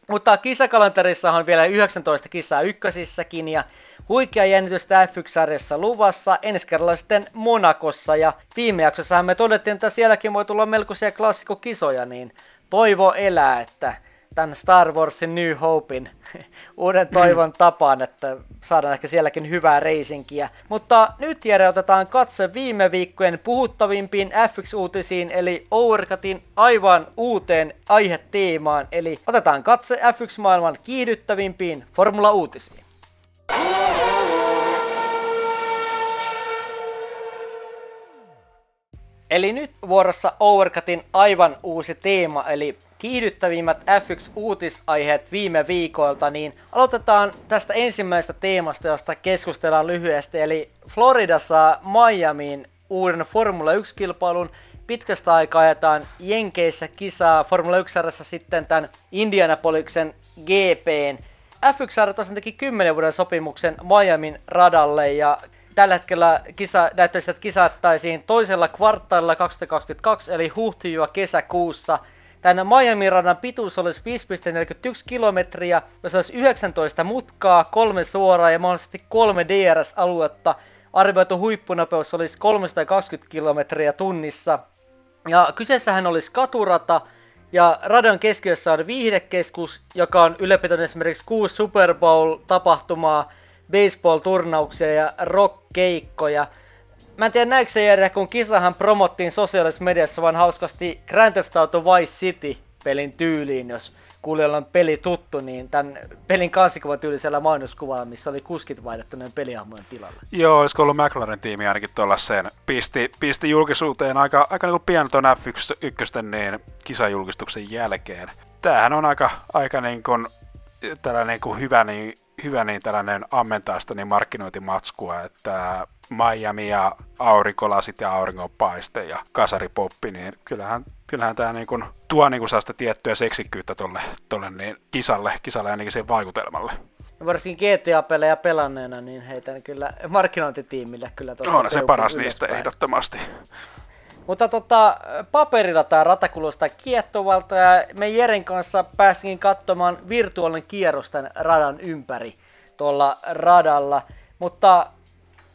Mutta kisakalenterissa on vielä 19 kisaa ykkösissäkin ja Huikea jännitystä F1-sarjassa luvassa, ensi kerralla sitten Monakossa ja viime jaksossa me todettiin, että sielläkin voi tulla melkoisia klassikkokisoja, niin toivo elää, että tämän Star Warsin New Hopein uuden toivon tapaan, että saadaan ehkä sielläkin hyvää reisinkiä. Mutta nyt Jere otetaan katse viime viikkojen puhuttavimpiin F1-uutisiin, eli Overcutin aivan uuteen aiheteemaan, eli otetaan katse F1-maailman kiihdyttävimpiin Formula-uutisiin. Eli nyt vuorossa Overcutin aivan uusi teema, eli kiihdyttävimmät F1-uutisaiheet viime viikoilta, niin aloitetaan tästä ensimmäisestä teemasta, josta keskustellaan lyhyesti, eli Floridassa Miamiin uuden Formula 1-kilpailun pitkästä aikaa ajetaan Jenkeissä kisaa Formula 1 sitten tämän Indianapoliksen GPn. F1 tosiaan teki 10 vuoden sopimuksen Miamin radalle ja tällä hetkellä kisa, näyttäisi, että kisattaisiin toisella kvartaalilla 2022, eli huhti-kesäkuussa. Tämän Miami-radan pituus olisi 5,41 kilometriä, jossa olisi 19 mutkaa, kolme suoraa ja mahdollisesti kolme DRS-aluetta. Arvioitu huippunopeus olisi 320 kilometriä tunnissa. Ja kyseessähän olisi katurata, ja radan keskiössä on viihdekeskus, joka on ylläpitänyt esimerkiksi kuusi Super Bowl-tapahtumaa, baseball-turnauksia ja rock-keikkoja. Mä en tiedä näikö se Jere, kun kisahan promottiin sosiaalisessa mediassa vaan hauskasti Grand Theft Auto Vice City pelin tyyliin, jos kuulijoilla on peli tuttu, niin tämän pelin kansikuvan tyylisellä mainoskuvalla, missä oli kuskit vaihdettu noin peliahmojen tilalla. Joo, olisiko ollut McLaren tiimi ainakin tuolla sen. Pisti, pisti julkisuuteen aika, aika niin pian tuon F1 niin kisajulkistuksen jälkeen. Tämähän on aika, aika niin kuin, tällainen niin kuin hyvä niin hyvä niin tällainen ammentaista niin markkinointimatskua, että Miami ja aurinkolasit ja auringonpaiste ja kasaripoppi, niin kyllähän, kyllähän tämä niin kuin tuo niin kuin sellaista tiettyä seksikkyyttä tolle, tolle niin kisalle, kisalle ainakin sen vaikutelmalle. Varsinkin GTA-pelejä pelanneena, niin heitä kyllä markkinointitiimille kyllä tosi On se paras niistä ehdottomasti. Mutta tota, paperilla tämä rata kuulostaa kiehtovalta ja me Jeren kanssa pääskin katsomaan virtuaalinen kierros tämän radan ympäri tuolla radalla. Mutta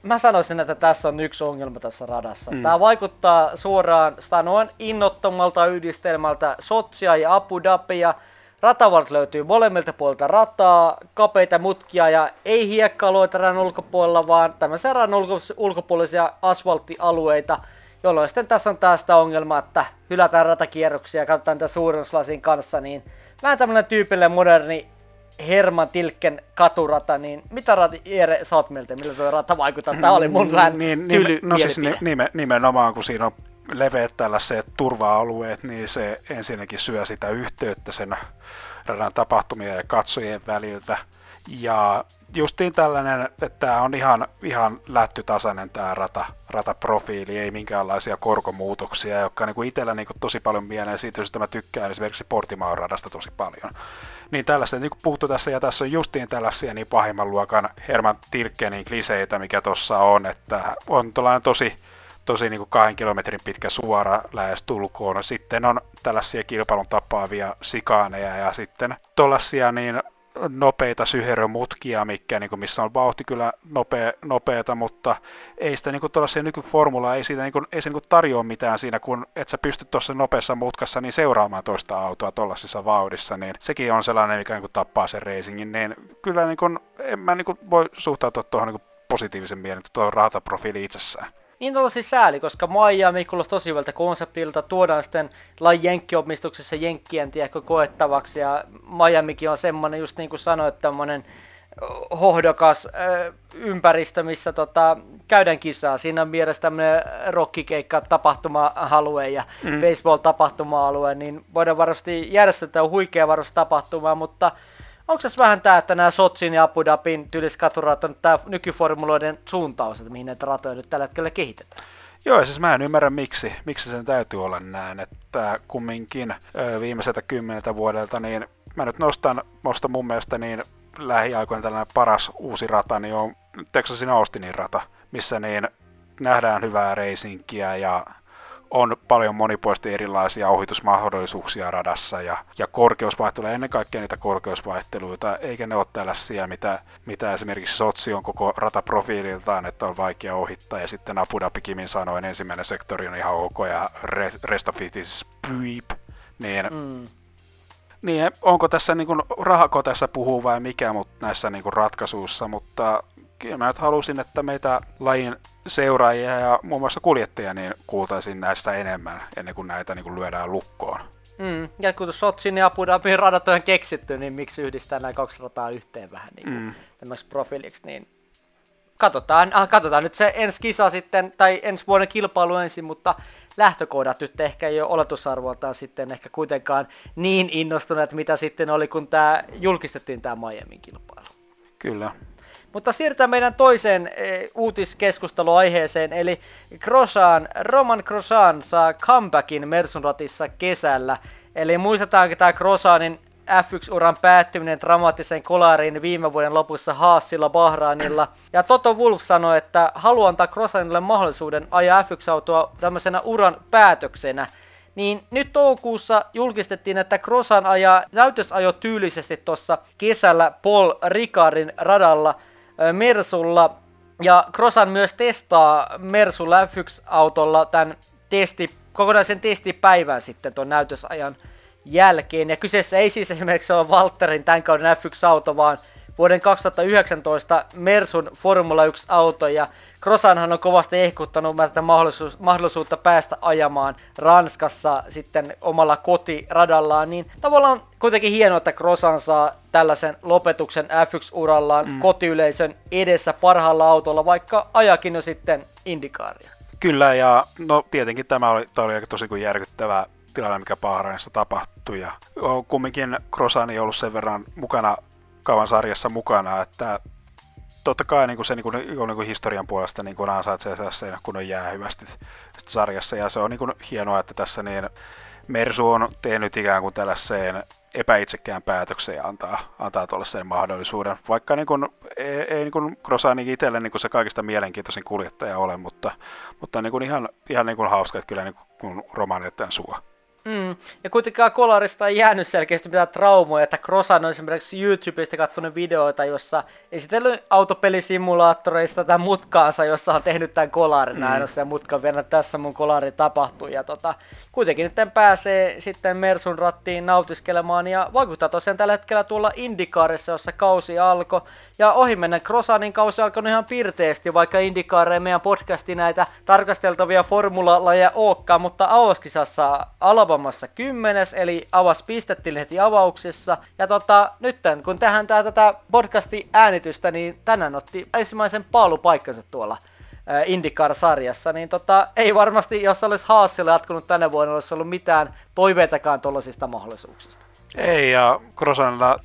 mä sanoisin, että tässä on yksi ongelma tässä radassa. Mm. Tämä vaikuttaa suoraan noin innottomalta yhdistelmältä Sotsia ja Abu Dhabia. Ratavalt löytyy molemmilta puolilta rataa, kapeita mutkia ja ei hiekkaloita radan ulkopuolella, vaan tämmöisiä radan ulkopuolisia asfalttialueita – Jolloin sitten tässä on taas sitä ongelmaa, että hylätään ratakierroksia ja katsotaan tätä suurennuslasin kanssa, niin vähän tämmönen tyypillinen moderni Herman Tilken katurata, niin mitä rata, Jere, sä oot mieltä, millä tuo rata vaikuttaa? Tämä oli mun vähän niin, niin, No siis nime, nimenomaan, kun siinä on leveät tällaiset turva-alueet, niin se ensinnäkin syö sitä yhteyttä sen radan tapahtumia ja katsojien väliltä. Ja justiin tällainen, että tämä on ihan, ihan lättytasainen tämä rata, rataprofiili, ei minkäänlaisia korkomuutoksia, jotka niin itsellä niin tosi paljon mieleen siitä, jos mä tykkään esimerkiksi Portimaon radasta tosi paljon. Niin tällaista, niin kuin puhuttu tässä, ja tässä on justiin tällaisia niin pahimman luokan Herman Tilkenin kliseitä, mikä tuossa on, että on tällainen tosi, tosi niin kuin kahden kilometrin pitkä suora lähes tulkoon. Sitten on tällaisia kilpailun tapaavia sikaaneja ja sitten tuollaisia niin nopeita syherömutkia, mikä, niin kuin, missä on vauhti kyllä nopea, nopeata, mutta ei sitä niin tuollaisia nykyformulaa, ei, siitä, niin kuin, ei se niin kuin tarjoa mitään siinä, kun et sä pysty tuossa nopeassa mutkassa niin seuraamaan toista autoa tuollaisessa vauhdissa, niin sekin on sellainen, mikä niin kuin, tappaa sen racingin, niin kyllä niin kuin, en mä niin kuin, voi suhtautua tuohon niin positiivisen mielen tuohon rataprofiili itsessään. Niin tosi sääli, koska Miami kuulosti tosi hyvältä konseptilta, tuodaan sitten lain jenkkiomistuksessa jenkkien tiedätkö, koettavaksi, ja Miamikin on semmoinen, just niin kuin sanoit, tämmöinen hohdokas äh, ympäristö, missä tota, käydään kisaa. Siinä on mielessä tämmöinen rockikeikka tapahtuma-alue ja mm. baseball-tapahtuma-alue, niin voidaan varmasti järjestää huikea varmasti tapahtuma, mutta onko se vähän tämä, että nämä Sotsin ja Abu Dhabin tyyliset on tämä nykyformuloiden suuntaus, että mihin näitä ratoja nyt tällä hetkellä kehitetään? Joo, siis mä en ymmärrä miksi, miksi sen täytyy olla näin, että kumminkin viimeiseltä kymmeneltä vuodelta, niin mä nyt nostan, nostan mun mielestä niin lähiaikoina tällainen paras uusi rata, niin on Texasin Austinin rata, missä niin nähdään hyvää reisinkiä ja on paljon monipuolisesti erilaisia ohitusmahdollisuuksia radassa ja, ja korkeusvaihteluja, ennen kaikkea niitä korkeusvaihteluita, eikä ne ole tällaisia, mitä, mitä esimerkiksi Sotsi on koko rataprofiililtaan, että on vaikea ohittaa, ja sitten Abu Dhabi Kimin sanoin, ensimmäinen sektori on ihan ok, ja re, rest of it is beep, niin mm. Niin, onko tässä niin kuin, rahako tässä puhuu vai mikä mutta näissä niin kuin, ratkaisuissa, mutta kyllä mä nyt halusin, että meitä lajin seuraajia ja muun muassa kuljettajia niin kuultaisiin näistä enemmän ennen kuin näitä niin kuin lyödään lukkoon. Mm, ja kun Sotsin ja Abu Dhabin radat on keksitty, niin miksi yhdistää nämä kaksi rataa yhteen vähän niin kuin mm. tämmöiseksi profiiliksi, niin katsotaan, ah, katsotaan nyt se ensi kisa sitten, tai ensi vuoden kilpailu ensin, mutta lähtökohdat nyt ehkä ei ole oletusarvoltaan sitten ehkä kuitenkaan niin innostuneet, mitä sitten oli, kun tämä julkistettiin tämä Miamin kilpailu. Kyllä. Mutta siirrytään meidän toiseen e, uutiskeskusteluaiheeseen, eli Grosjean, Roman Grosjean saa comebackin Mersunratissa kesällä. Eli muistetaanko tämä Grosjeanin F1-uran päättyminen dramaattiseen kolariin viime vuoden lopussa Haasilla Bahrainilla. Ja Toto Wolf sanoi, että haluaa antaa Grosjeanille mahdollisuuden ajaa F1-autoa tämmöisenä uran päätöksenä. Niin nyt toukokuussa julkistettiin, että Grosjean ajaa näytösajo tyylisesti tuossa kesällä Paul Ricardin radalla – Mersulla. Ja Krosan myös testaa Mersulla F1-autolla tämän testi, kokonaisen testipäivän sitten tuon näytösajan jälkeen. Ja kyseessä ei siis esimerkiksi ole Walterin tämän kauden F1-auto, vaan vuoden 2019 Mersun Formula 1-auto. Ja Krosanhan on kovasti ehkuttanut tätä mahdollisuus, mahdollisuutta päästä ajamaan Ranskassa sitten omalla kotiradallaan, niin tavallaan kuitenkin hienoa, että Krosan saa tällaisen lopetuksen F1-urallaan mm. kotiyleisön edessä parhaalla autolla, vaikka ajakin jo sitten Indikaaria. Kyllä, ja no tietenkin tämä oli, tämä oli aika tosi kuin järkyttävä tilanne, mikä Bahrainissa tapahtui, ja kumminkin Krosan ei ollut sen verran mukana kauan sarjassa mukana, että totta kai niin kuin se niin kuin, niin kuin historian puolesta niin kuin ansaitsee sen kun on jää hyvästi sarjassa. Ja se on niin kuin hienoa, että tässä niin Mersu on tehnyt ikään kuin tällaiseen epäitsekään päätöksen ja antaa, antaa tuollaisen mahdollisuuden. Vaikka niin kuin, ei, ei niin kuin itselle niin kuin se kaikista mielenkiintoisin kuljettaja ole, mutta, mutta niin kuin ihan, ihan niin kuin hauska, että kyllä niin kuin romaani tämän sua. Mm. Ja kuitenkaan Kolarista ei jäänyt selkeästi mitään traumoja, että Krosan on esimerkiksi YouTubesta katsonut videoita, jossa esitellyt autopelisimulaattoreista tämän mutkaansa, jossa on tehnyt tämän kolarin mm. näin, ja mutkan vielä tässä mun kolari tapahtuu. Ja tota, kuitenkin nyt pääsee sitten Mersun rattiin nautiskelemaan ja vaikuttaa tosiaan tällä hetkellä tuolla Indikaarissa, jossa kausi alkoi. Ja ohi mennä Krosanin kausi alkoi ihan pirteesti, vaikka Indikaareen meidän podcasti näitä tarkasteltavia formulalajeja olekaan, mutta Aoskisassa Alabamassa kymmenes, eli avas pistettiin heti avauksessa. Ja tota, nyt kun tähän tää tätä podcasti äänitystä, niin tänään otti ensimmäisen paalupaikkansa tuolla IndyCar-sarjassa, niin tota, ei varmasti, jos olisi Haasille jatkunut tänä vuonna, olisi ollut mitään toiveitakaan tuollaisista mahdollisuuksista. Ei, ja Krosanilla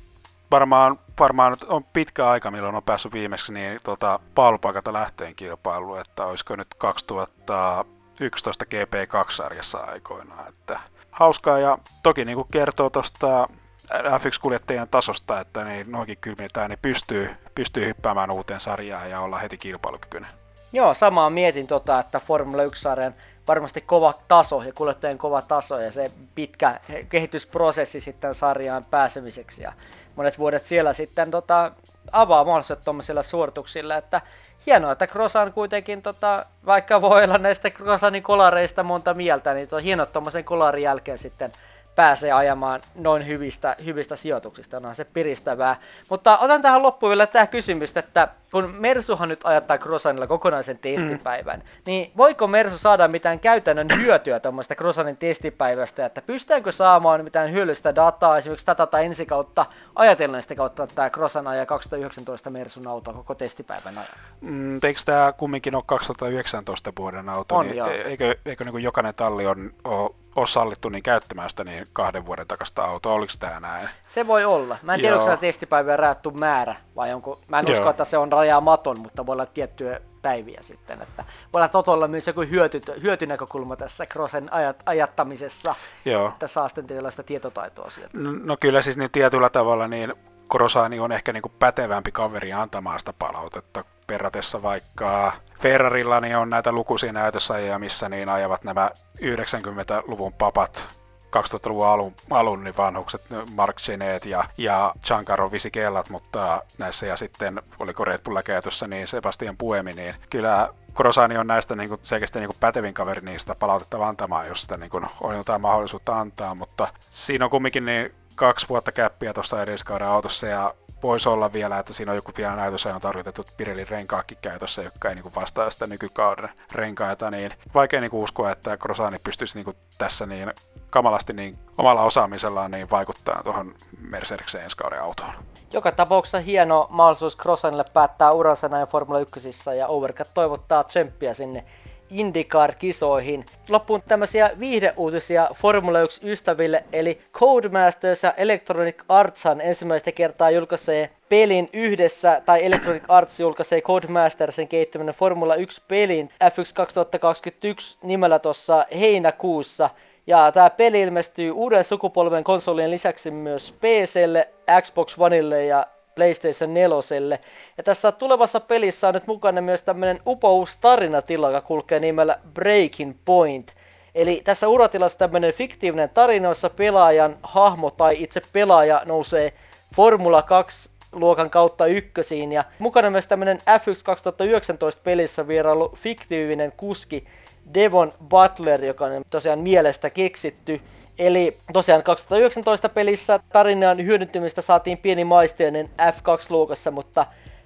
varmaan, varmaan on pitkä aika, milloin on päässyt viimeksi niin tota, pallupaikalta lähteen kilpailuun, että olisiko nyt 2011 GP2-sarjassa aikoinaan. Että hauskaa ja toki niin kuin kertoo tuosta F1-kuljettajien tasosta, että niin noinkin kylmiltään niin pystyy, pystyy hyppäämään uuteen sarjaan ja olla heti kilpailukykyinen. Joo, samaa mietin tota, että Formula 1-sarjan varmasti kova taso ja kuljettajien kova taso ja se pitkä kehitysprosessi sitten sarjaan pääsemiseksi ja monet vuodet siellä sitten tota, avaa mahdollisuudet tuommoisilla suorituksilla, että hienoa, että Krosan kuitenkin, tota, vaikka voi olla näistä Krosanin kolareista monta mieltä, niin on hienoa tuommoisen kolarin jälkeen sitten pääsee ajamaan noin hyvistä, hyvistä sijoituksista. Onhan se piristävää. Mutta otan tähän loppuun vielä tämä kysymys, että kun Mersuhan nyt ajattaa Crossanilla kokonaisen testipäivän, mm. niin voiko Mersu saada mitään käytännön hyötyä tuommoista Crossanin testipäivästä, että pystytäänkö saamaan mitään hyödyllistä dataa esimerkiksi tätä tai ensi kautta ajatellen sitä kautta, että tämä Crossan ajaa 2019 Mersun auto koko testipäivän ajan? Mm, eikö tämä kumminkin ole 2019 vuoden auto, on, niin joo. eikö, eikö niin jokainen talli on, on ole sallittu niin käyttämään sitä niin kahden vuoden takasta autoa. Oliko tämä näin? Se voi olla. Mä en tiedä, onko siellä testipäivää rajattu määrä vai onko... Mä en Joo. usko, että se on maton, mutta voi olla tiettyjä päiviä sitten. Että voi olla Totolla myös joku hyöty, hyötynäkökulma tässä Crossen ajat, ajattamisessa, Joo. että saa sitten tällaista tietotaitoa sieltä. No, no kyllä siis niin tietyllä tavalla niin Krosani on ehkä niin kuin pätevämpi kaveri antamaan sitä palautetta verratessa vaikka Ferrarilla niin on näitä lukuisia näytösajia, missä niin ajavat nämä 90-luvun papat 2000-luvun alun, alun niin vanhukset, Mark Genet ja, ja Giancarlo Visikellat, mutta näissä ja sitten, oliko Red Bull käytössä, niin Sebastian Puemi, niin kyllä Korosani on näistä niin kuin, selkeästi niin kuin pätevin kaveri niistä palautetta antamaan, jos sitä niin kuin, on jotain mahdollisuutta antaa, mutta siinä on kumminkin niin kaksi vuotta käppiä tuossa edelliskauden autossa ja voisi olla vielä, että siinä on joku näytös, on tarkoitettu Pirelli renkaakki käytössä, joka ei niin vastaa sitä nykykauden renkaita, niin vaikea niin uskoa, että Crosani pystyisi niin tässä niin kamalasti niin omalla osaamisellaan niin vaikuttaa tuohon Mercedeksen ensi kauden autoon. Joka tapauksessa hieno mahdollisuus Crossanille päättää uransa näin Formula 1 ja Overcut toivottaa tsemppiä sinne IndyCar-kisoihin. Loppuun tämmöisiä viihdeuutisia Formula 1-ystäville, eli Codemasters ja Electronic Artshan ensimmäistä kertaa julkaisee pelin yhdessä, tai Electronic Arts julkaisee Codemastersin kehittäminen Formula 1-pelin F1 2021 nimellä tuossa heinäkuussa. Ja tämä peli ilmestyy uuden sukupolven konsolien lisäksi myös PClle, Xbox Oneille ja PlayStation 4. Ja tässä tulevassa pelissä on nyt mukana myös tämmönen upous tarinatila, joka kulkee nimellä Breaking Point. Eli tässä uratilassa tämmönen fiktiivinen tarina, jossa pelaajan hahmo tai itse pelaaja nousee Formula 2 luokan kautta ykkösiin. Ja mukana myös tämmönen F1 2019 pelissä vierailu fiktiivinen kuski Devon Butler, joka on tosiaan mielestä keksitty. Eli tosiaan 2019 pelissä tarinan hyödyntämistä saatiin pieni maisteinen F2-luokassa, mutta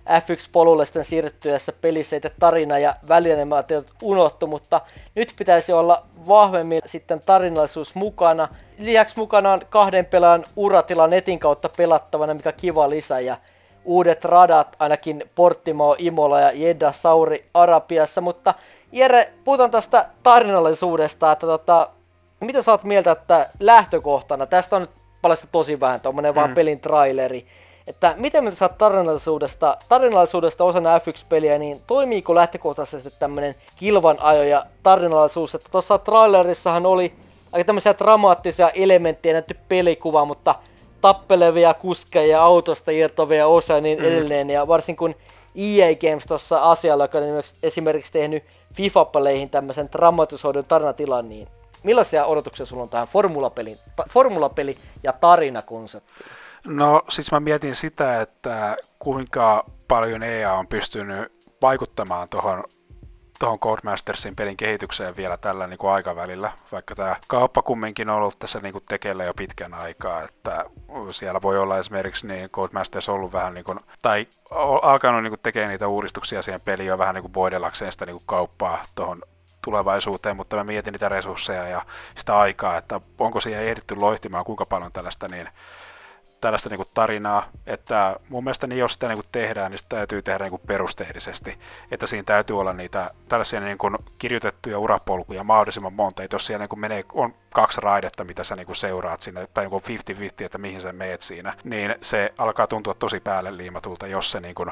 F1-polulle sitten siirryttyessä pelissä että tarina ja välianimaatiot unohtu, mutta nyt pitäisi olla vahvemmin sitten tarinallisuus mukana. Lisäksi mukana on kahden pelaajan uratila netin kautta pelattavana, mikä kiva lisä ja uudet radat, ainakin Portimo, Imola ja Jeddah Sauri Arabiassa, mutta Jere, puhutaan tästä tarinallisuudesta, että tota, mitä sä oot mieltä, että lähtökohtana, tästä on nyt paljasta tosi vähän, tuommoinen mm. vaan pelin traileri, että miten me saat tarinallisuudesta, tarinallisuudesta osana F1-peliä, niin toimiiko lähtökohtaisesti tämmöinen kilvan ajo ja tarinallisuus, että tuossa trailerissahan oli aika tämmöisiä dramaattisia elementtejä näytty pelikuva, mutta tappelevia kuskeja autosta irtovia osia ja niin mm. edelleen, ja varsin kun EA Games tuossa asialla, joka on esimerkiksi tehnyt FIFA-peleihin tämmöisen dramatisoidun tarinatilan, niin millaisia odotuksia sulla on tähän formulapeli, ta, formulapeli ja tarinakonseptiin? No siis mä mietin sitä, että kuinka paljon EA on pystynyt vaikuttamaan tuohon tuohon Codemastersin pelin kehitykseen vielä tällä niin kuin aikavälillä, vaikka tämä kauppa kumminkin on ollut tässä niin kuin tekeillä jo pitkän aikaa, että siellä voi olla esimerkiksi niin Codemasters ollut vähän niin kuin, tai alkanut niin kuin tekemään niitä uudistuksia siihen peliin jo vähän niin kuin voidellakseen sitä niin kuin kauppaa tuohon tulevaisuuteen, mutta mä mietin niitä resursseja ja sitä aikaa, että onko siihen ehditty loihtimaan kuinka paljon tällaista niin tällaista niin kuin tarinaa, että mun mielestä niin jos sitä niin kuin tehdään, niin sitä täytyy tehdä niin kuin perusteellisesti, että siinä täytyy olla niitä tällaisia niin kuin kirjoitettuja urapolkuja mahdollisimman monta, että jos siellä niin kuin menee, on kaksi raidetta, mitä sä niin kuin seuraat sinne, tai niin 50-50, että mihin sä meet siinä, niin se alkaa tuntua tosi päälle liimatulta, jos se niin kuin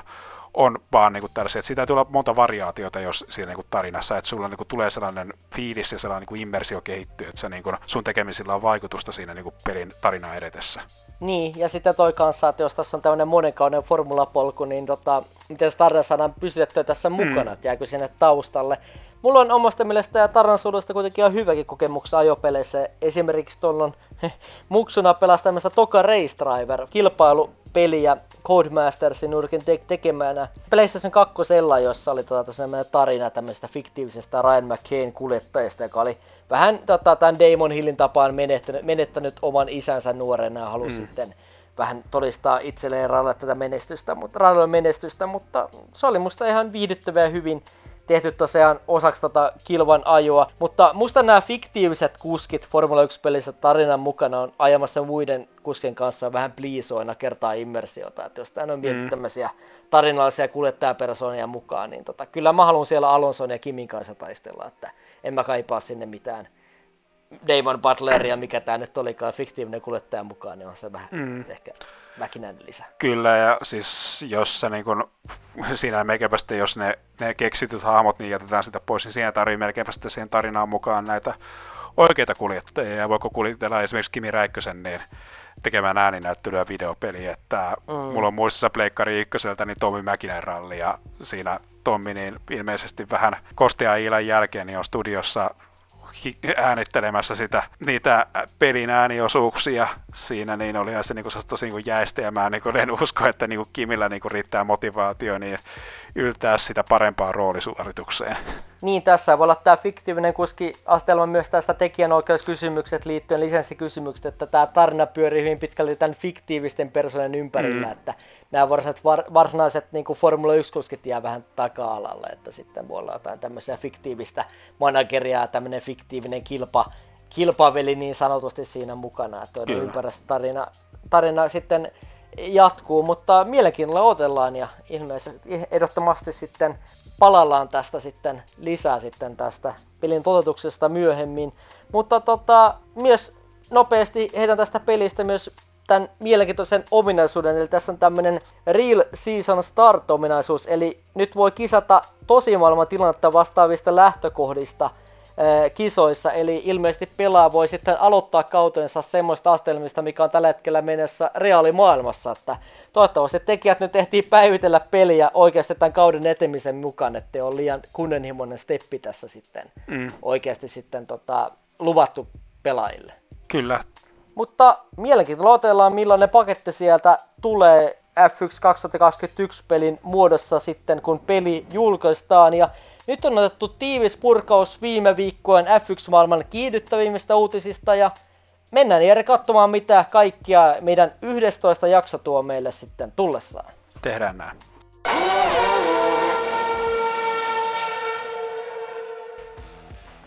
on vaan niin tällaisia, että siitä täytyy olla monta variaatiota, jos siinä niin tarinassa, että sulla niin tulee sellainen fiilis ja sellainen niin immersio kehittyy, että se niin kuin sun tekemisillä on vaikutusta siinä niin pelin tarinaa edetessä. Niin, ja sitten toi kanssa, että jos tässä on tämmöinen monenkauden formulapolku, niin tota, miten tarina saadaan pysytettyä tässä mm. mukana, mm. että jääkö sinne taustalle. Mulla on omasta mielestä ja tarinansuudesta kuitenkin ihan hyväkin kokemuksia ajopeleissä. Esimerkiksi tuolla on muksuna pelasi tämmöistä Toka Race Driver kilpailupeliä Codemastersin nurkin te- tekemänä. PlayStation 2 jossa oli tota, tarina tämmöisestä fiktiivisestä Ryan McCain kuljettajasta, joka oli vähän tota, tämän Damon Hillin tapaan menettänyt, menettänyt oman isänsä nuorena ja halusi mm. sitten vähän todistaa itselleen Ralle tätä menestystä, mutta menestystä, mutta se oli musta ihan viihdyttävä ja hyvin tehty tosiaan osaksi tota kilvan ajoa. Mutta musta nämä fiktiiviset kuskit Formula 1-pelissä tarinan mukana on ajamassa muiden kuskien kanssa vähän pliisoina kertaa immersiota. Että jos täällä on mietitty mm. tämmöisiä tarinallisia kuljettajapersoonia mukaan, niin tota, kyllä mä haluan siellä Alonson ja Kimin kanssa taistella, että en mä kaipaa sinne mitään Damon Butleria, mikä tämä nyt olikaan, fiktiivinen kuljettaja mukaan, niin on se vähän mm. ehkä väkinäinen lisä. Kyllä, ja siis jos se niin kun, siinä melkeinpä jos ne, ne keksityt hahmot, niin jätetään sitä pois, niin siinä tarvii melkeinpä sitten siihen tarinaan mukaan näitä oikeita kuljettajia, ja voiko kuljetella esimerkiksi Kimi Räikkösen niin tekemään ääninäyttelyä videopeliä, että mm. mulla on muistissa Pleikkari ykköseltä niin Tommi Mäkinen ralli, ja siinä Tommi niin ilmeisesti vähän kostia Iilan jälkeen niin on studiossa äänittelemässä sitä, niitä pelin ääniosuuksia. Siinä, niin oli se niin kuin, tosi niin jäistä, ja mä niin kuin, en usko, että niin kuin Kimillä niin kuin, riittää motivaatio niin yltää sitä parempaan roolisuoritukseen. Niin, tässä voi olla tämä fiktiivinen kuski astelma myös tästä tekijänoikeuskysymykset liittyen lisenssikysymykset, että tämä tarina pyörii hyvin pitkälti tämän fiktiivisten personen ympärillä, mm. että nämä varsinaiset, varsinaiset niin kuin Formula 1-kuskit jää vähän taka-alalle, että sitten voi olla jotain tämmöisiä fiktiivistä manageria, tämmöinen fiktiivinen kilpa, kilpaveli niin sanotusti siinä mukana, että on ympäristö tarina, tarina sitten jatkuu, mutta mielenkiinnolla otellaan ja ilmeisesti ehdottomasti sitten palallaan tästä sitten lisää sitten tästä pelin toteutuksesta myöhemmin. Mutta tota, myös nopeasti heitän tästä pelistä myös tämän mielenkiintoisen ominaisuuden, eli tässä on tämmöinen Real Season Start-ominaisuus, eli nyt voi kisata tosimaailman tilannetta vastaavista lähtökohdista – kisoissa, eli ilmeisesti pelaa voi sitten aloittaa kautensa semmoista astelmista, mikä on tällä hetkellä mennessä reaalimaailmassa, että toivottavasti tekijät nyt ehtii päivitellä peliä oikeasti tämän kauden etemisen mukaan, ettei ole liian kunnianhimoinen steppi tässä sitten mm. oikeasti sitten tota, luvattu pelaajille. Kyllä. Mutta mielenkiintoista otellaan, millainen paketti sieltä tulee F1 2021 pelin muodossa sitten, kun peli julkaistaan. Ja nyt on otettu tiivis purkaus viime viikkojen F1-maailman kiihdyttävimmistä uutisista ja mennään Jere katsomaan mitä kaikkia meidän 11 jakso tuo meille sitten tullessaan. Tehdään näin.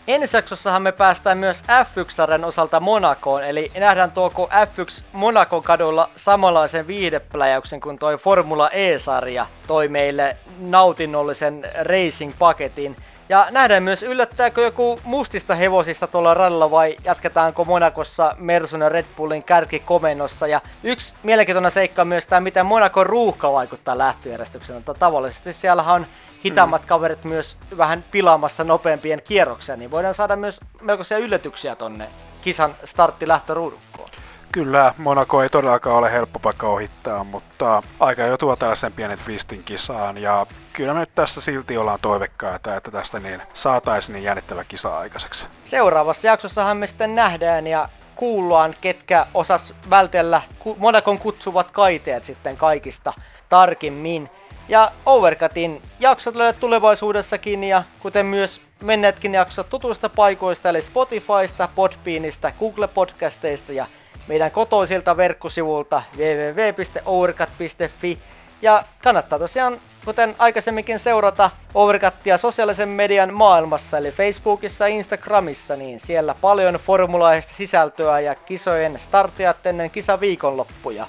Ensi jaksossahan me päästään myös F1-sarjan osalta Monakoon, eli nähdään tuoko F1 Monakon kadulla samanlaisen viihdepläjäyksen kuin toi Formula E-sarja toi meille nautinnollisen racing-paketin. Ja nähdään myös, yllättääkö joku mustista hevosista tuolla radalla vai jatketaanko Monakossa Mersun ja Red Bullin kärkikomennossa. Ja yksi mielenkiintoinen seikka on myös tämä, miten Monakon ruuhka vaikuttaa lähtöjärjestykseen. Tavallisesti siellä on hitaammat mm. kaverit myös vähän pilaamassa nopeampien kierroksia, niin voidaan saada myös melkoisia yllätyksiä tonne kisan startti-lähtöruudukkoon. Kyllä, Monaco ei todellakaan ole helppo paikka ohittaa, mutta aika jo tuo tällaisen pienen twistin kisaan ja kyllä me nyt tässä silti ollaan toivekkaita, että tästä niin saataisiin niin jännittävä kisa aikaiseksi. Seuraavassa jaksossahan me sitten nähdään ja kuullaan, ketkä osas vältellä Monakon kutsuvat kaiteet sitten kaikista tarkimmin. Ja Overcutin jaksot löydät tulevaisuudessakin ja kuten myös menneetkin jaksot tutuista paikoista eli Spotifysta, Podbeanista, Google Podcasteista ja meidän kotoisilta verkkosivulta www.overcut.fi ja kannattaa tosiaan, kuten aikaisemminkin seurata Overcuttia sosiaalisen median maailmassa, eli Facebookissa ja Instagramissa, niin siellä paljon formulaista sisältöä ja kisojen startia ennen kisaviikonloppuja.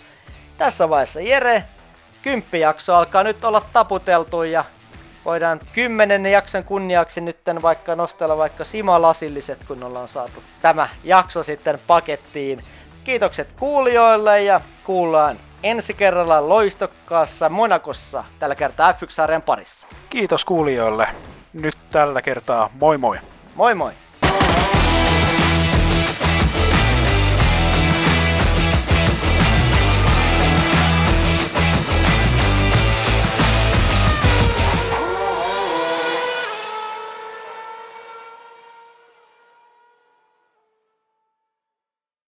Tässä vaiheessa Jere, kymppijakso alkaa nyt olla taputeltu ja voidaan kymmenennen jakson kunniaksi nytten vaikka nostella vaikka simalasilliset, kun ollaan saatu tämä jakso sitten pakettiin. Kiitokset kuulijoille ja kuullaan ensi kerralla loistokkaassa Monakossa, tällä kertaa F1-sarjan parissa. Kiitos kuulijoille. Nyt tällä kertaa moi moi. Moi moi!